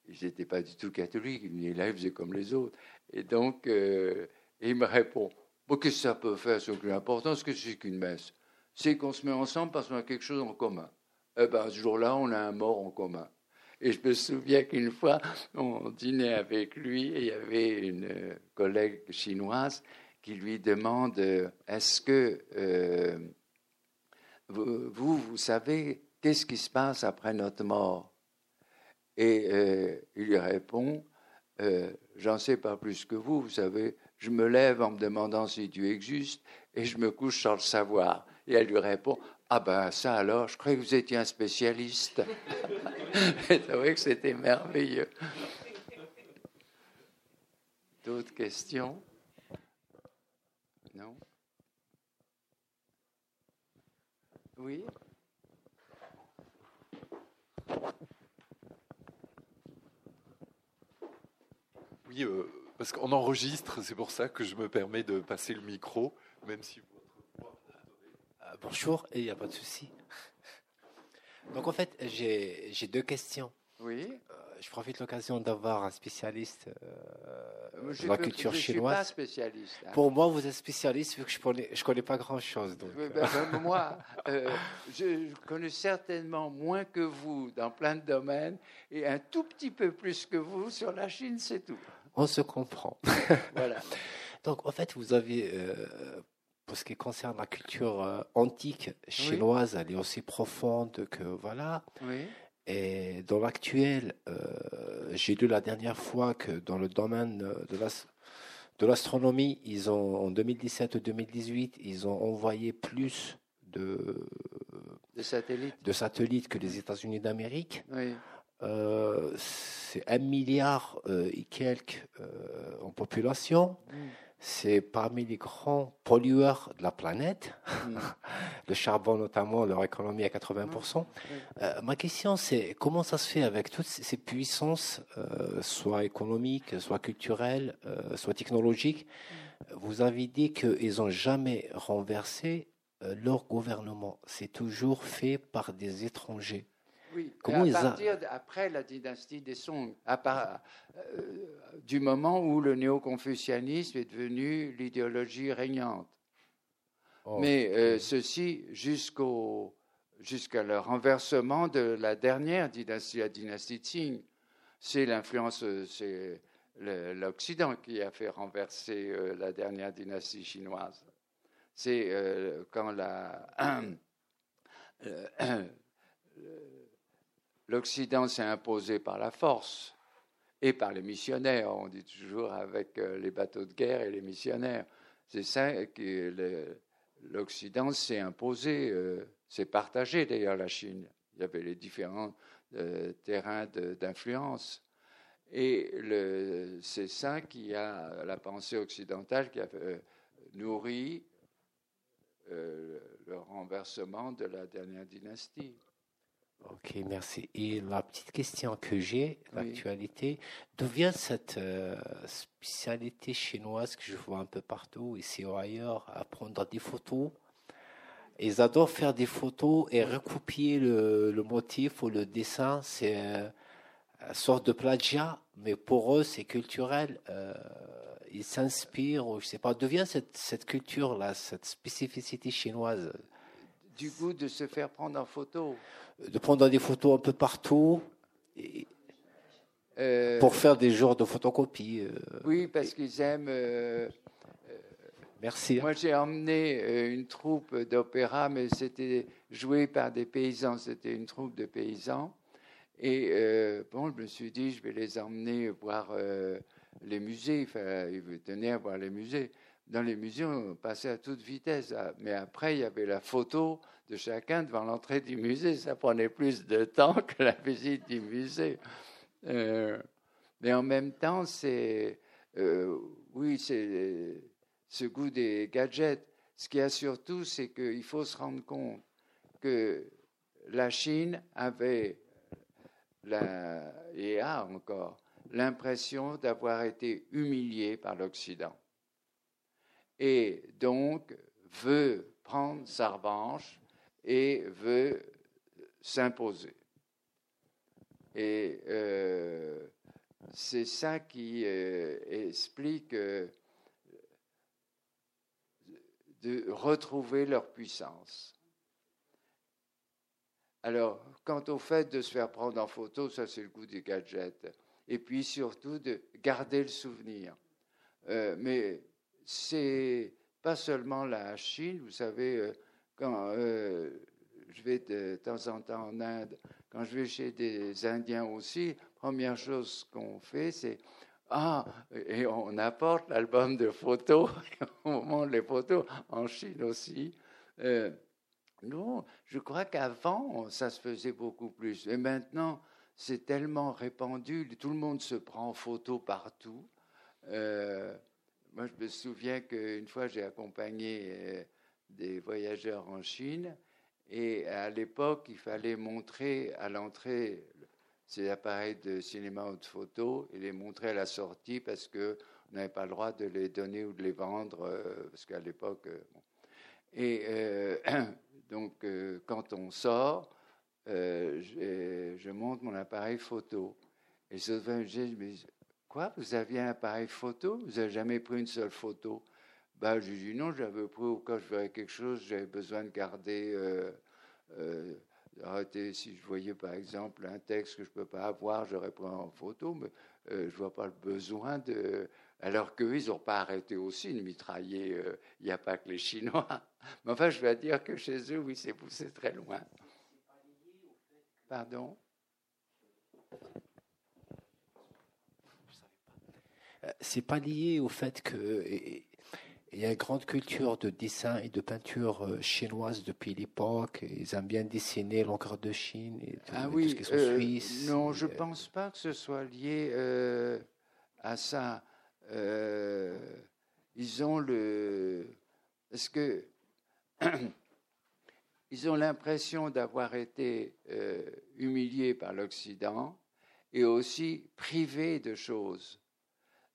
D: j'étais pas du tout catholique, il là, il faisait comme les autres. Et donc, il me répond, bon, qu'est-ce que ça peut faire, c'est plus important, ce que c'est qu'une messe? C'est qu'on se met ensemble parce qu'on a quelque chose en commun. Eh ben, ce jour-là, on a un mort en commun. Et je me souviens qu'une fois, on dînait avec lui et il y avait une collègue chinoise qui lui demande Est-ce que euh, vous, vous savez, qu'est-ce qui se passe après notre mort? Et euh, il lui répond euh, J'en sais pas plus que vous, vous savez, je me lève en me demandant si Dieu existe et je me couche sans le savoir. Et elle lui répond ah ben ça alors, je croyais que vous étiez un spécialiste. C'est vrai que c'était merveilleux. D'autres questions? Non Oui
C: Oui, euh, parce qu'on enregistre, c'est pour ça que je me permets de passer le micro, même si vous
G: bonjour, et il n'y a pas de souci. Donc en fait, j'ai deux questions.
D: Oui.
G: Euh, je profite de l'occasion d'avoir un spécialiste euh, de la culture chinoise.
D: Je suis pas spécialiste.
G: Hein. Pour moi, vous êtes spécialiste vu que je connais, je connais pas grand-chose.
D: Ben, ben, moi, euh, je connais certainement moins que vous dans plein de domaines et un tout petit peu plus que vous sur la Chine, c'est tout.
G: On se comprend.
D: voilà.
G: Donc, en fait, vous avez pour ce qui concerne la culture euh, antique chinoise, elle est aussi profonde que voilà. Et dans l'actuel, euh, j'ai lu la dernière fois que dans le domaine de de l'astronomie, ils ont en 2017-2018, ils ont envoyé plus de,
D: de satellites.
G: de satellites que les États-Unis d'Amérique.
D: Oui.
G: Euh, c'est un milliard et quelques en population. Mm c'est parmi les grands pollueurs de la planète. Mm. le charbon notamment, leur économie à 80%. Euh, ma question c'est comment ça se fait avec toutes ces puissances, euh, soit économiques, soit culturelles, euh, soit technologiques? Mm. Vous avez dit qu'ils n'ont jamais renversé leur gouvernement. C'est toujours fait par des étrangers.
D: Oui, Comment à partir après la dynastie des Song, à euh, du moment où le néo-confucianisme est devenu l'idéologie régnante. Oh. Mais euh, ceci jusqu'au jusqu'à le renversement de la dernière dynastie, la dynastie Qing. C'est l'influence, c'est l'Occident qui a fait renverser euh, la dernière dynastie chinoise. C'est quand la l'Occident s'est imposé par la force et par les missionnaires. On dit toujours avec euh, les bateaux de guerre et les missionnaires. C'est ça que l'Occident s'est imposé, euh, s'est partagé d'ailleurs la Chine. Il y avait les différents euh, terrains d'influence. Et c'est ça qui a la pensée occidentale qui a nourri le renversement de la dernière dynastie.
G: Ok, merci. Et la petite question que j'ai, l'actualité, d'où vient cette euh, spécialité chinoise que je vois un peu partout, ici ou ailleurs, à prendre des photos? Ils adorent faire des photos et recopier le, motif ou le dessin. C'est euh, une sorte de plagiat, mais pour eux, c'est culturel. Euh, ils s'inspirent, ou je sais pas, d'où vient cette, cette culture-là, cette spécificité chinoise?
D: Du goût de se faire prendre en photo
G: de prendre des photos un peu partout euh, pour faire des genres de photocopies. Euh,
D: oui, parce qu'ils aiment. Euh,
G: Merci.
D: Moi, j'ai emmené une troupe d'opéra, mais c'était joué par des paysans. C'était une troupe de paysans. Et bon, je me suis dit, je vais les emmener voir les musées. Enfin, ils tenaient à voir les musées. Dans les musées, on passait à toute vitesse. Ah, mais après, il y avait la photo de chacun devant l'entrée du musée. Ça prenait plus de temps que la visite du musée. Euh, mais en même temps, c'est euh, oui, c'est ce goût des gadgets. Ce qu'il y a surtout, c'est qu'il faut se rendre compte que la Chine avait et a encore l'impression d'avoir été humilié par l'Occident. Et donc veut prendre sa revanche et veut s'imposer. Et euh, c'est ça qui euh, explique euh, de retrouver leur puissance. Alors, quant au fait de se faire prendre en photo, ça c'est le goût des gadgets. Et puis surtout de garder le souvenir. mais c'est pas seulement la Chine, vous savez, quand je vais de temps en temps en Inde, quand je vais chez des Indiens aussi, première chose qu'on fait, c'est ah, et on apporte l'album de photos, on montre les photos en Chine aussi. Euh, non, je crois qu'avant, ça se faisait beaucoup plus. Et maintenant, c'est tellement répandu, tout le monde se prend en photo partout. Euh, moi, je me souviens qu'une fois, j'ai accompagné euh, des voyageurs en Chine et à l'époque, il fallait montrer à l'entrée ces appareils de cinéma ou de photo et les montrer à la sortie parce qu'on n'avait pas le droit de les donner ou de les vendre, euh, parce qu'à l'époque. Euh, et donc, quand on sort, je, je, monte mon appareil photo. Et je me dis, quoi, vous aviez un appareil photo? Vous n'avez jamais pris une seule photo? Bah, j'ai dit non, j'avais pris au cas où je verrais quelque chose, j'avais besoin de garder. Euh, euh, si je voyais par exemple un texte que je ne peux pas avoir, j'aurais pris en photo, mais euh, je ne vois pas le besoin de. Alors qu'eux, ils n'ont pas arrêté aussi de mitrailler. Euh, il n'y a pas que les Chinois. Mais enfin, je vais dire que chez eux, oui, c'est poussé très loin. Pardon?
G: C'est pas lié au fait que il y a une grande culture de dessin et de peinture euh, chinoise depuis l'époque. Ils aiment bien dessiner l'encre de Chine et tout,
D: ah oui,
G: ce qui est
D: euh,
G: suisse.
D: Non, je ne pense pas que ce soit lié euh, à ça. ils ont le. Est-ce que. ils ont l'impression d'avoir été humiliés par l'Occident et aussi privés de choses.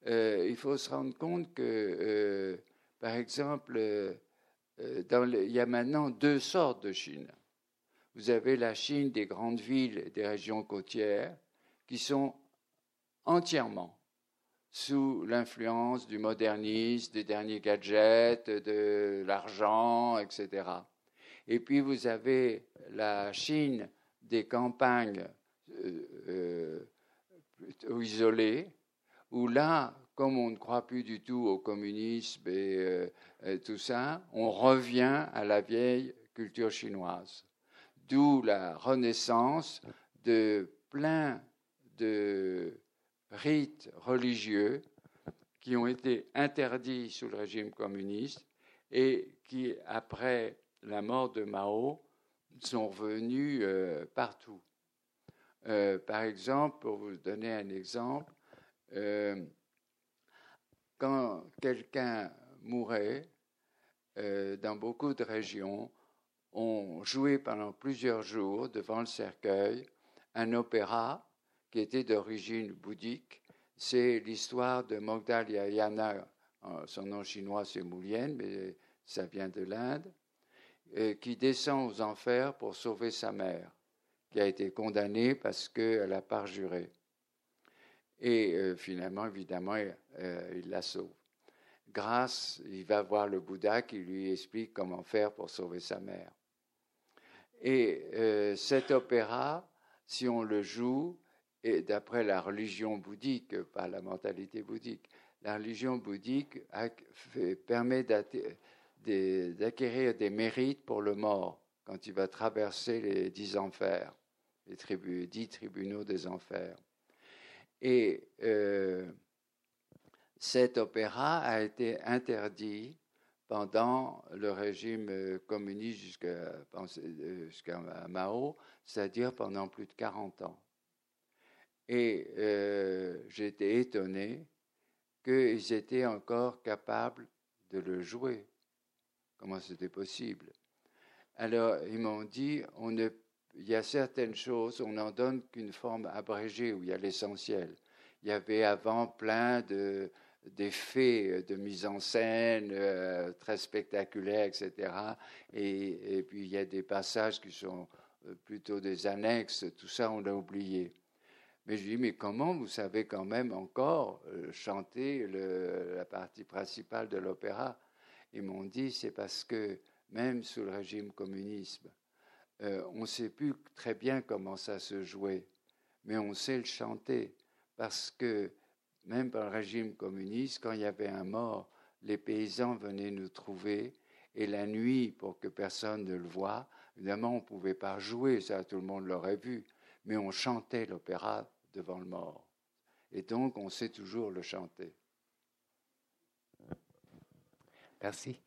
D: Il faut se rendre compte que par exemple, euh, euh, il y a maintenant deux sortes de Chine. Vous avez la Chine des grandes villes et des régions côtières qui sont entièrement sous l'influence du modernisme, des derniers gadgets, de l'argent, etc. Et puis vous avez la Chine des campagnes euh, plutôt isolées, où là, comme on ne croit plus du tout au communisme et, euh, tout ça, on revient à la vieille culture chinoise. D'où la renaissance de plein de rites religieux qui ont été interdits sous le régime communiste et qui, après la mort de Mao, sont revenus euh, partout. Euh, par exemple, pour vous donner un exemple, quand quelqu'un mourait, euh, dans beaucoup de régions, on jouait pendant plusieurs jours devant le cercueil un opéra qui était d'origine bouddhique. C'est l'histoire de Mogdalyayana, son nom chinois c'est Moulien, mais ça vient de l'Inde, euh, qui descend aux enfers pour sauver sa mère, qui a été condamnée parce qu'elle a parjuré. Et euh, finalement, évidemment, euh, il la sauve. Grâce, il va voir le Bouddha qui lui explique comment faire pour sauver sa mère. Et euh, cet opéra, si on le joue, et d'après la religion bouddhique, pas la mentalité bouddhique, la religion bouddhique permet d'acquérir des mérites pour le mort quand il va traverser les dix enfers, les dix tribunaux des enfers. Et euh, cet opéra a été interdit pendant le régime communiste jusqu'à Mao, c'est-à-dire pendant plus de 40 ans. Et euh, j'étais étonné qu'ils étaient encore capables de le jouer. Comment c'était possible? Alors ils m'ont dit, on ne il y a certaines choses, on n'en donne qu'une forme abrégée où il y a l'essentiel. Il y avait avant plein de, d'effets de mise en scène euh, très spectaculaires, etc. Et, puis il y a des passages qui sont euh, plutôt des annexes, tout ça on l'a oublié. Mais je dis, mais comment vous savez quand même encore euh, chanter la partie principale de l'opéra? Ils m'ont dit, c'est parce que même sous le régime communisme, euh, on ne sait plus très bien comment ça se jouait, mais on sait le chanter, parce que même par le régime communiste, quand il y avait un mort, les paysans venaient nous trouver, et la nuit, pour que personne ne le voie, évidemment, on ne pouvait pas jouer, ça tout le monde l'aurait vu, mais on chantait l'opéra devant le mort. Et donc, on sait toujours le chanter.
G: Merci.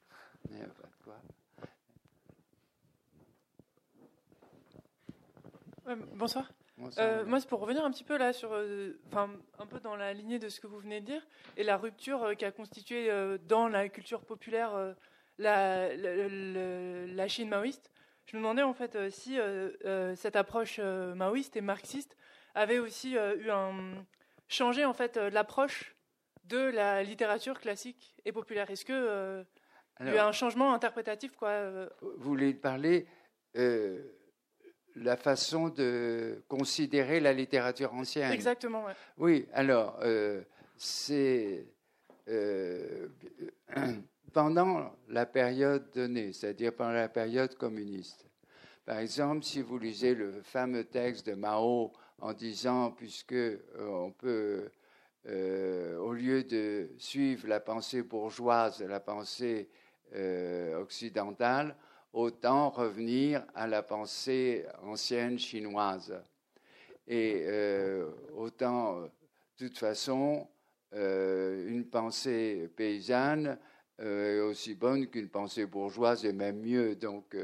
D: Mais, quoi
H: bonsoir. Euh, moi, c'est pour revenir un petit peu là sur, euh, enfin, un peu dans la lignée de ce que vous venez de dire et la rupture euh, qui a constitué dans la culture populaire la, la, Chine maoïste. Je me demandais en fait si cette approche maoïste et marxiste avait aussi eu un changé en fait l'approche de la littérature classique et populaire. Est-ce que il y a eu un changement interprétatif quoi
D: Vous voulez parler la façon de considérer la littérature ancienne.
H: Exactement.
D: Oui, alors, euh, c'est euh, pendant la période donnée, c'est-à-dire pendant la période communiste. Par exemple, si vous lisez le fameux texte de Mao en disant, puisque euh, on peut, au lieu de suivre la pensée bourgeoise, la pensée occidentale, autant revenir à la pensée ancienne chinoise. Et euh, autant, de toute façon, euh, une pensée paysanne euh, est aussi bonne qu'une pensée bourgeoise et même mieux. Donc,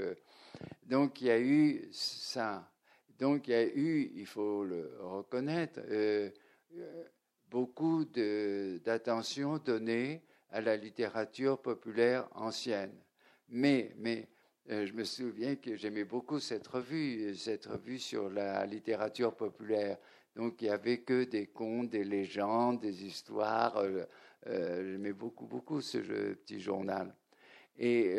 D: donc il y a eu ça. Donc il y a eu, il faut le reconnaître, beaucoup d'attention donnée à la littérature populaire ancienne. Mais, mais euh, je me souviens que j'aimais beaucoup cette revue, cette revue sur la littérature populaire. Donc il n'y avait que des contes, des légendes, des histoires. Euh, euh, j'aimais beaucoup, beaucoup ce petit journal. Et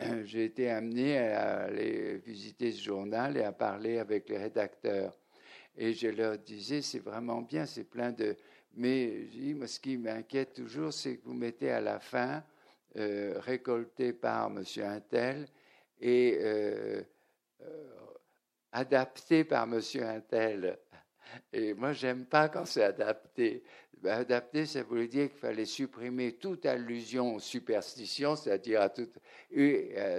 D: j'ai été amené à aller visiter ce journal et à parler avec les rédacteurs. Et je leur disais, c'est vraiment bien, c'est plein de... Mais moi, ce qui m'inquiète toujours, c'est que vous mettez à la fin euh, par Monsieur Intel et euh, euh, par Monsieur Intel. Et moi, j'aime pas quand c'est adapté. Ben, adapté, ça voulait dire qu'il fallait supprimer toute allusion aux superstitions, c'est-à-dire à toute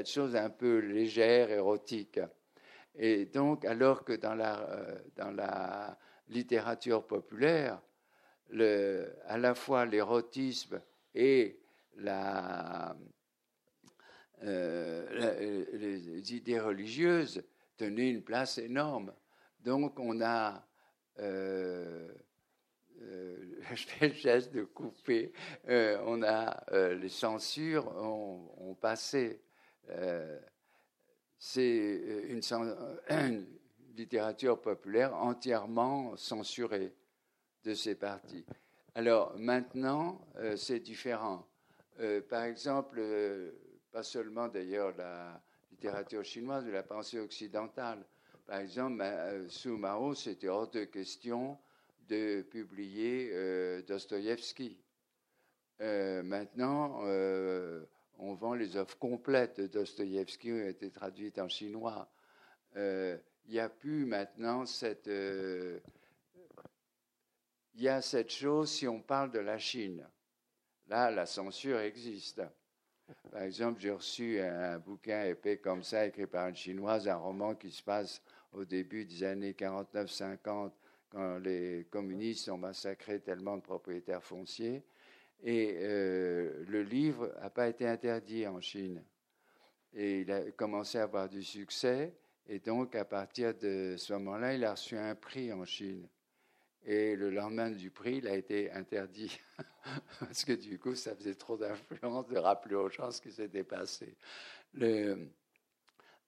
D: chose un peu légère, érotique. Et donc, alors que dans la, dans la littérature populaire, le, à la fois l'érotisme et la, euh, les idées religieuses tenaient une place énorme. Donc on a, euh, euh, je fais le geste de couper, on a les censures ont, passé. C'est une, une, littérature populaire entièrement censurée de ces parties. Alors maintenant, c'est différent. Euh, par exemple, euh, pas seulement d'ailleurs la littérature chinoise, mais la pensée occidentale. Par exemple, euh, sous Mao, c'était hors de question de publier Dostoïevski. maintenant, on vend les œuvres complètes de Dostoïevski qui ont été traduites en chinois. Il n'y a plus maintenant cette. Il y a cette chose si on parle de la Chine. Là, la censure existe. Par exemple, j'ai reçu un bouquin épais comme ça, écrit par une Chinoise, un roman qui se passe au début des années 49-50, quand les communistes ont massacré tellement de propriétaires fonciers. Et euh, le livre n'a pas été interdit en Chine. Et il a commencé à avoir du succès. Et donc, à partir de ce moment-là, il a reçu un prix en Chine. Et le lendemain du prix, il a été interdit. Parce que du coup, ça faisait trop d'influence de rappeler aux gens ce qui s'était passé.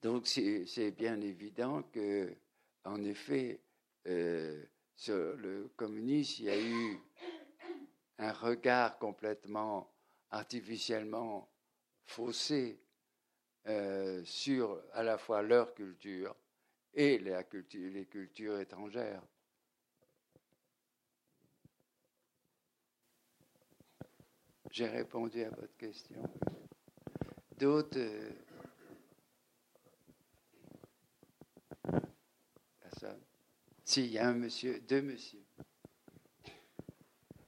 D: Donc c'est bien évident que, en effet, euh, sur le communisme, il y a eu un regard complètement artificiellement faussé euh, sur à la fois leur culture et les cultures étrangères. J'ai répondu à votre question. D'autres euh, Personne Si, il y a un monsieur, deux messieurs.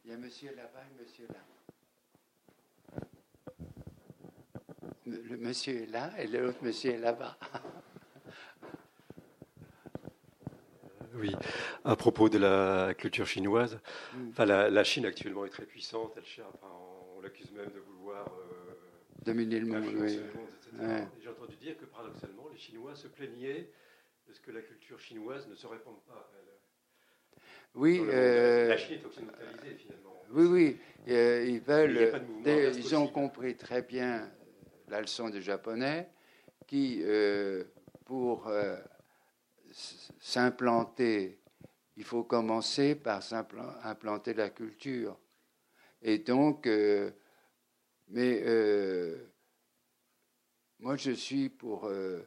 D: Il y a monsieur là-bas et monsieur là. Le monsieur est là et l'autre monsieur est là-bas.
E: Oui, à propos de la culture chinoise,
D: Mm.
E: enfin, la, la Chine actuellement est très puissante, elle cherche, enfin, on l'accuse même de vouloir euh,
D: Dominer le monde, oui. Ouais.
E: J'ai entendu dire que paradoxalement, les Chinois se plaignaient de ce que la culture chinoise ne se répande pas. elle,
D: Oui, euh,
E: la Chine est occidentalisée finalement.
D: oui, oui. euh, ils veulent. des- ils ont compris très bien la leçon des Japonais qui, euh, pour euh, s'implanter, il faut commencer par implanter la culture. Et donc, euh, mais euh, moi je suis pour. Euh,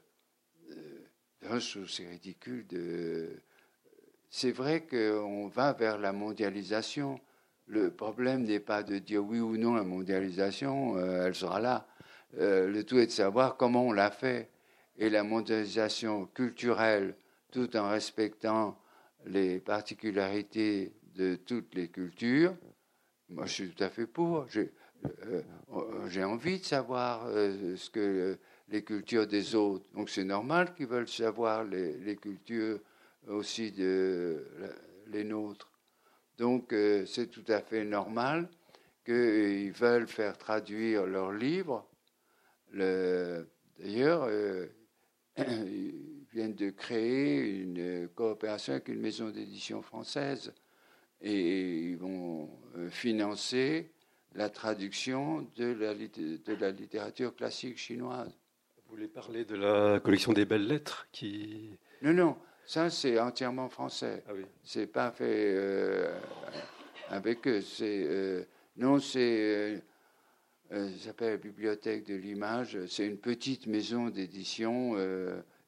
D: c'est ridicule de. C'est vrai qu'on va vers la mondialisation. Le problème n'est pas de dire oui ou non la mondialisation, elle sera là. Le tout est de savoir comment on l'a fait. Et la mondialisation culturelle, tout en respectant les particularités de toutes les cultures, moi je suis tout à fait pour. J'ai euh, euh, j'ai envie de savoir euh, ce que les cultures des autres. Donc c'est normal qu'ils veulent savoir les, cultures aussi de les nôtres. Donc euh, c'est tout à fait normal qu'ils veulent faire traduire leurs livres. Le- D'ailleurs, euh, ils viennent de créer une coopération avec une maison d'édition française et ils vont euh, financer la traduction de la, lit- de la littérature classique chinoise.
E: Vous voulez parler de la collection des belles lettres qui.
D: Non, non, ça c'est entièrement français.
E: Ah oui.
D: C'est pas fait euh, avec eux. C'est euh, non, c'est euh, ça s'appelle la bibliothèque de l'image. C'est une petite maison d'édition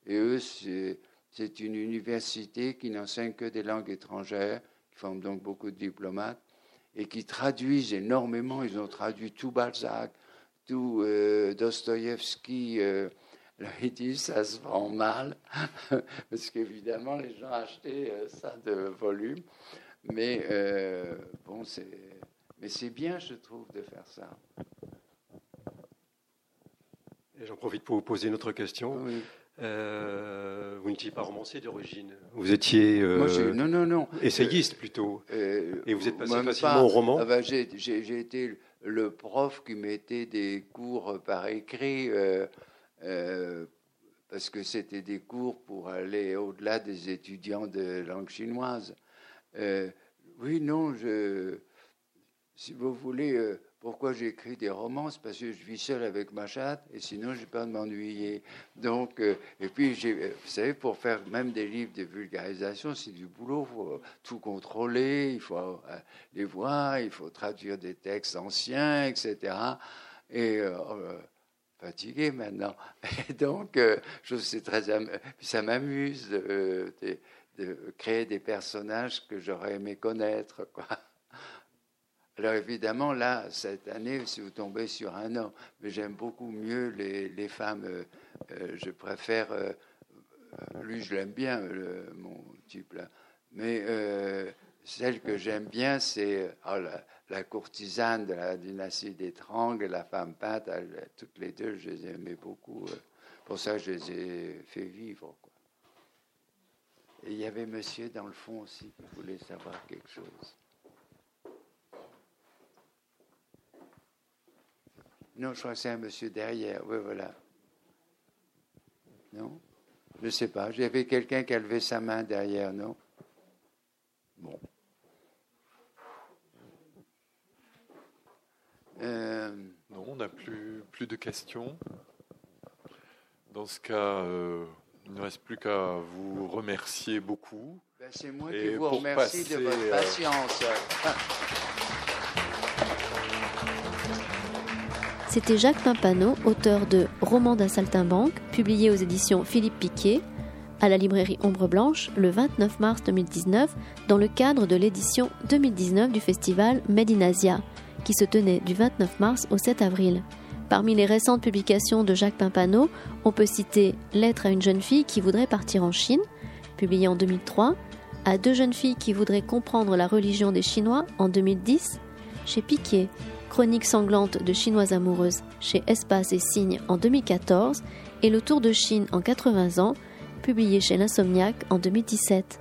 D: et eux c'est c'est une université qui n'enseigne que des langues étrangères, qui forme donc beaucoup de diplomates et qui traduisent énormément. Ils ont traduit tout Balzac, tout euh, Dostoïevski. euh, ils disent ça se vend mal, parce qu'évidemment, les gens achetaient euh, ça de volume. Mais euh, bon, c'est, mais c'est bien, je trouve, de faire ça.
E: J'en profite pour vous poser une autre question.
D: Oui.
E: Euh, vous n'étiez pas romancier d'origine. Vous étiez euh,
D: Moi, j'ai- non, non, non.
E: essayiste plutôt.
D: Euh,
E: Et vous êtes passé facilement
D: pas.
E: au roman
D: Ah ben, j'ai, été le prof qui mettait des cours par écrit, euh, euh, parce que c'était des cours pour aller au-delà des étudiants de langue chinoise. Euh, oui, non, je, si vous voulez, euh, pourquoi j'écris des romans C'est parce que je vis seul avec ma chatte et sinon, j'ai pas de m'ennuyer. Donc, euh, et puis, euh, vous savez, pour faire même des livres de vulgarisation, c'est du boulot. Il faut tout contrôler, il faut euh, les voir, il faut traduire des textes anciens, etc. Et fatigué maintenant. Et donc, très, ça m'amuse de, de- de créer des personnages que j'aurais aimé connaître, quoi. Alors évidemment, là, cette année, si vous tombez sur un homme, mais j'aime beaucoup mieux les, les femmes. euh, euh, je préfère, euh, lui, je l'aime bien, mon type là. Mais celle que j'aime bien, c'est oh, la, la courtisane de la dynastie des Trang et la femme peinte. toutes les deux, je les aimais beaucoup. pour ça, je les ai fait vivre. quoi. Et il y avait monsieur dans le fond aussi qui voulait savoir quelque chose. Non, je crois que c'est un monsieur derrière. Oui, voilà. Non? Je ne sais pas. J'avais quelqu'un qui a levé sa main derrière, non? Bon. Euh,
C: Non, on n'a plus, plus de questions. dans ce cas, il ne reste plus qu'à vous remercier beaucoup.
D: Ben, c'est moi qui vous remercie de votre patience.
A: C'était Jacques Pimpano, auteur de Roman d'un saltimbanque, publié aux éditions Philippe Piquet, à la librairie Ombre Blanche, le 29 mars 2019, dans le cadre de l'édition 2019 du festival Made in Asia, qui se tenait du 29 mars au 7 avril. Parmi les récentes publications de Jacques Pimpano, on peut citer Lettre à une jeune fille qui voudrait partir en Chine, publié en 2003, à deux jeunes filles qui voudraient comprendre la religion des Chinois en 2010, chez Piquet, Chronique sanglante de Chinoises amoureuses chez Espace et Signes en 2014 et Le Tour de Chine en 80 ans, publié chez l'Insomniac en 2017.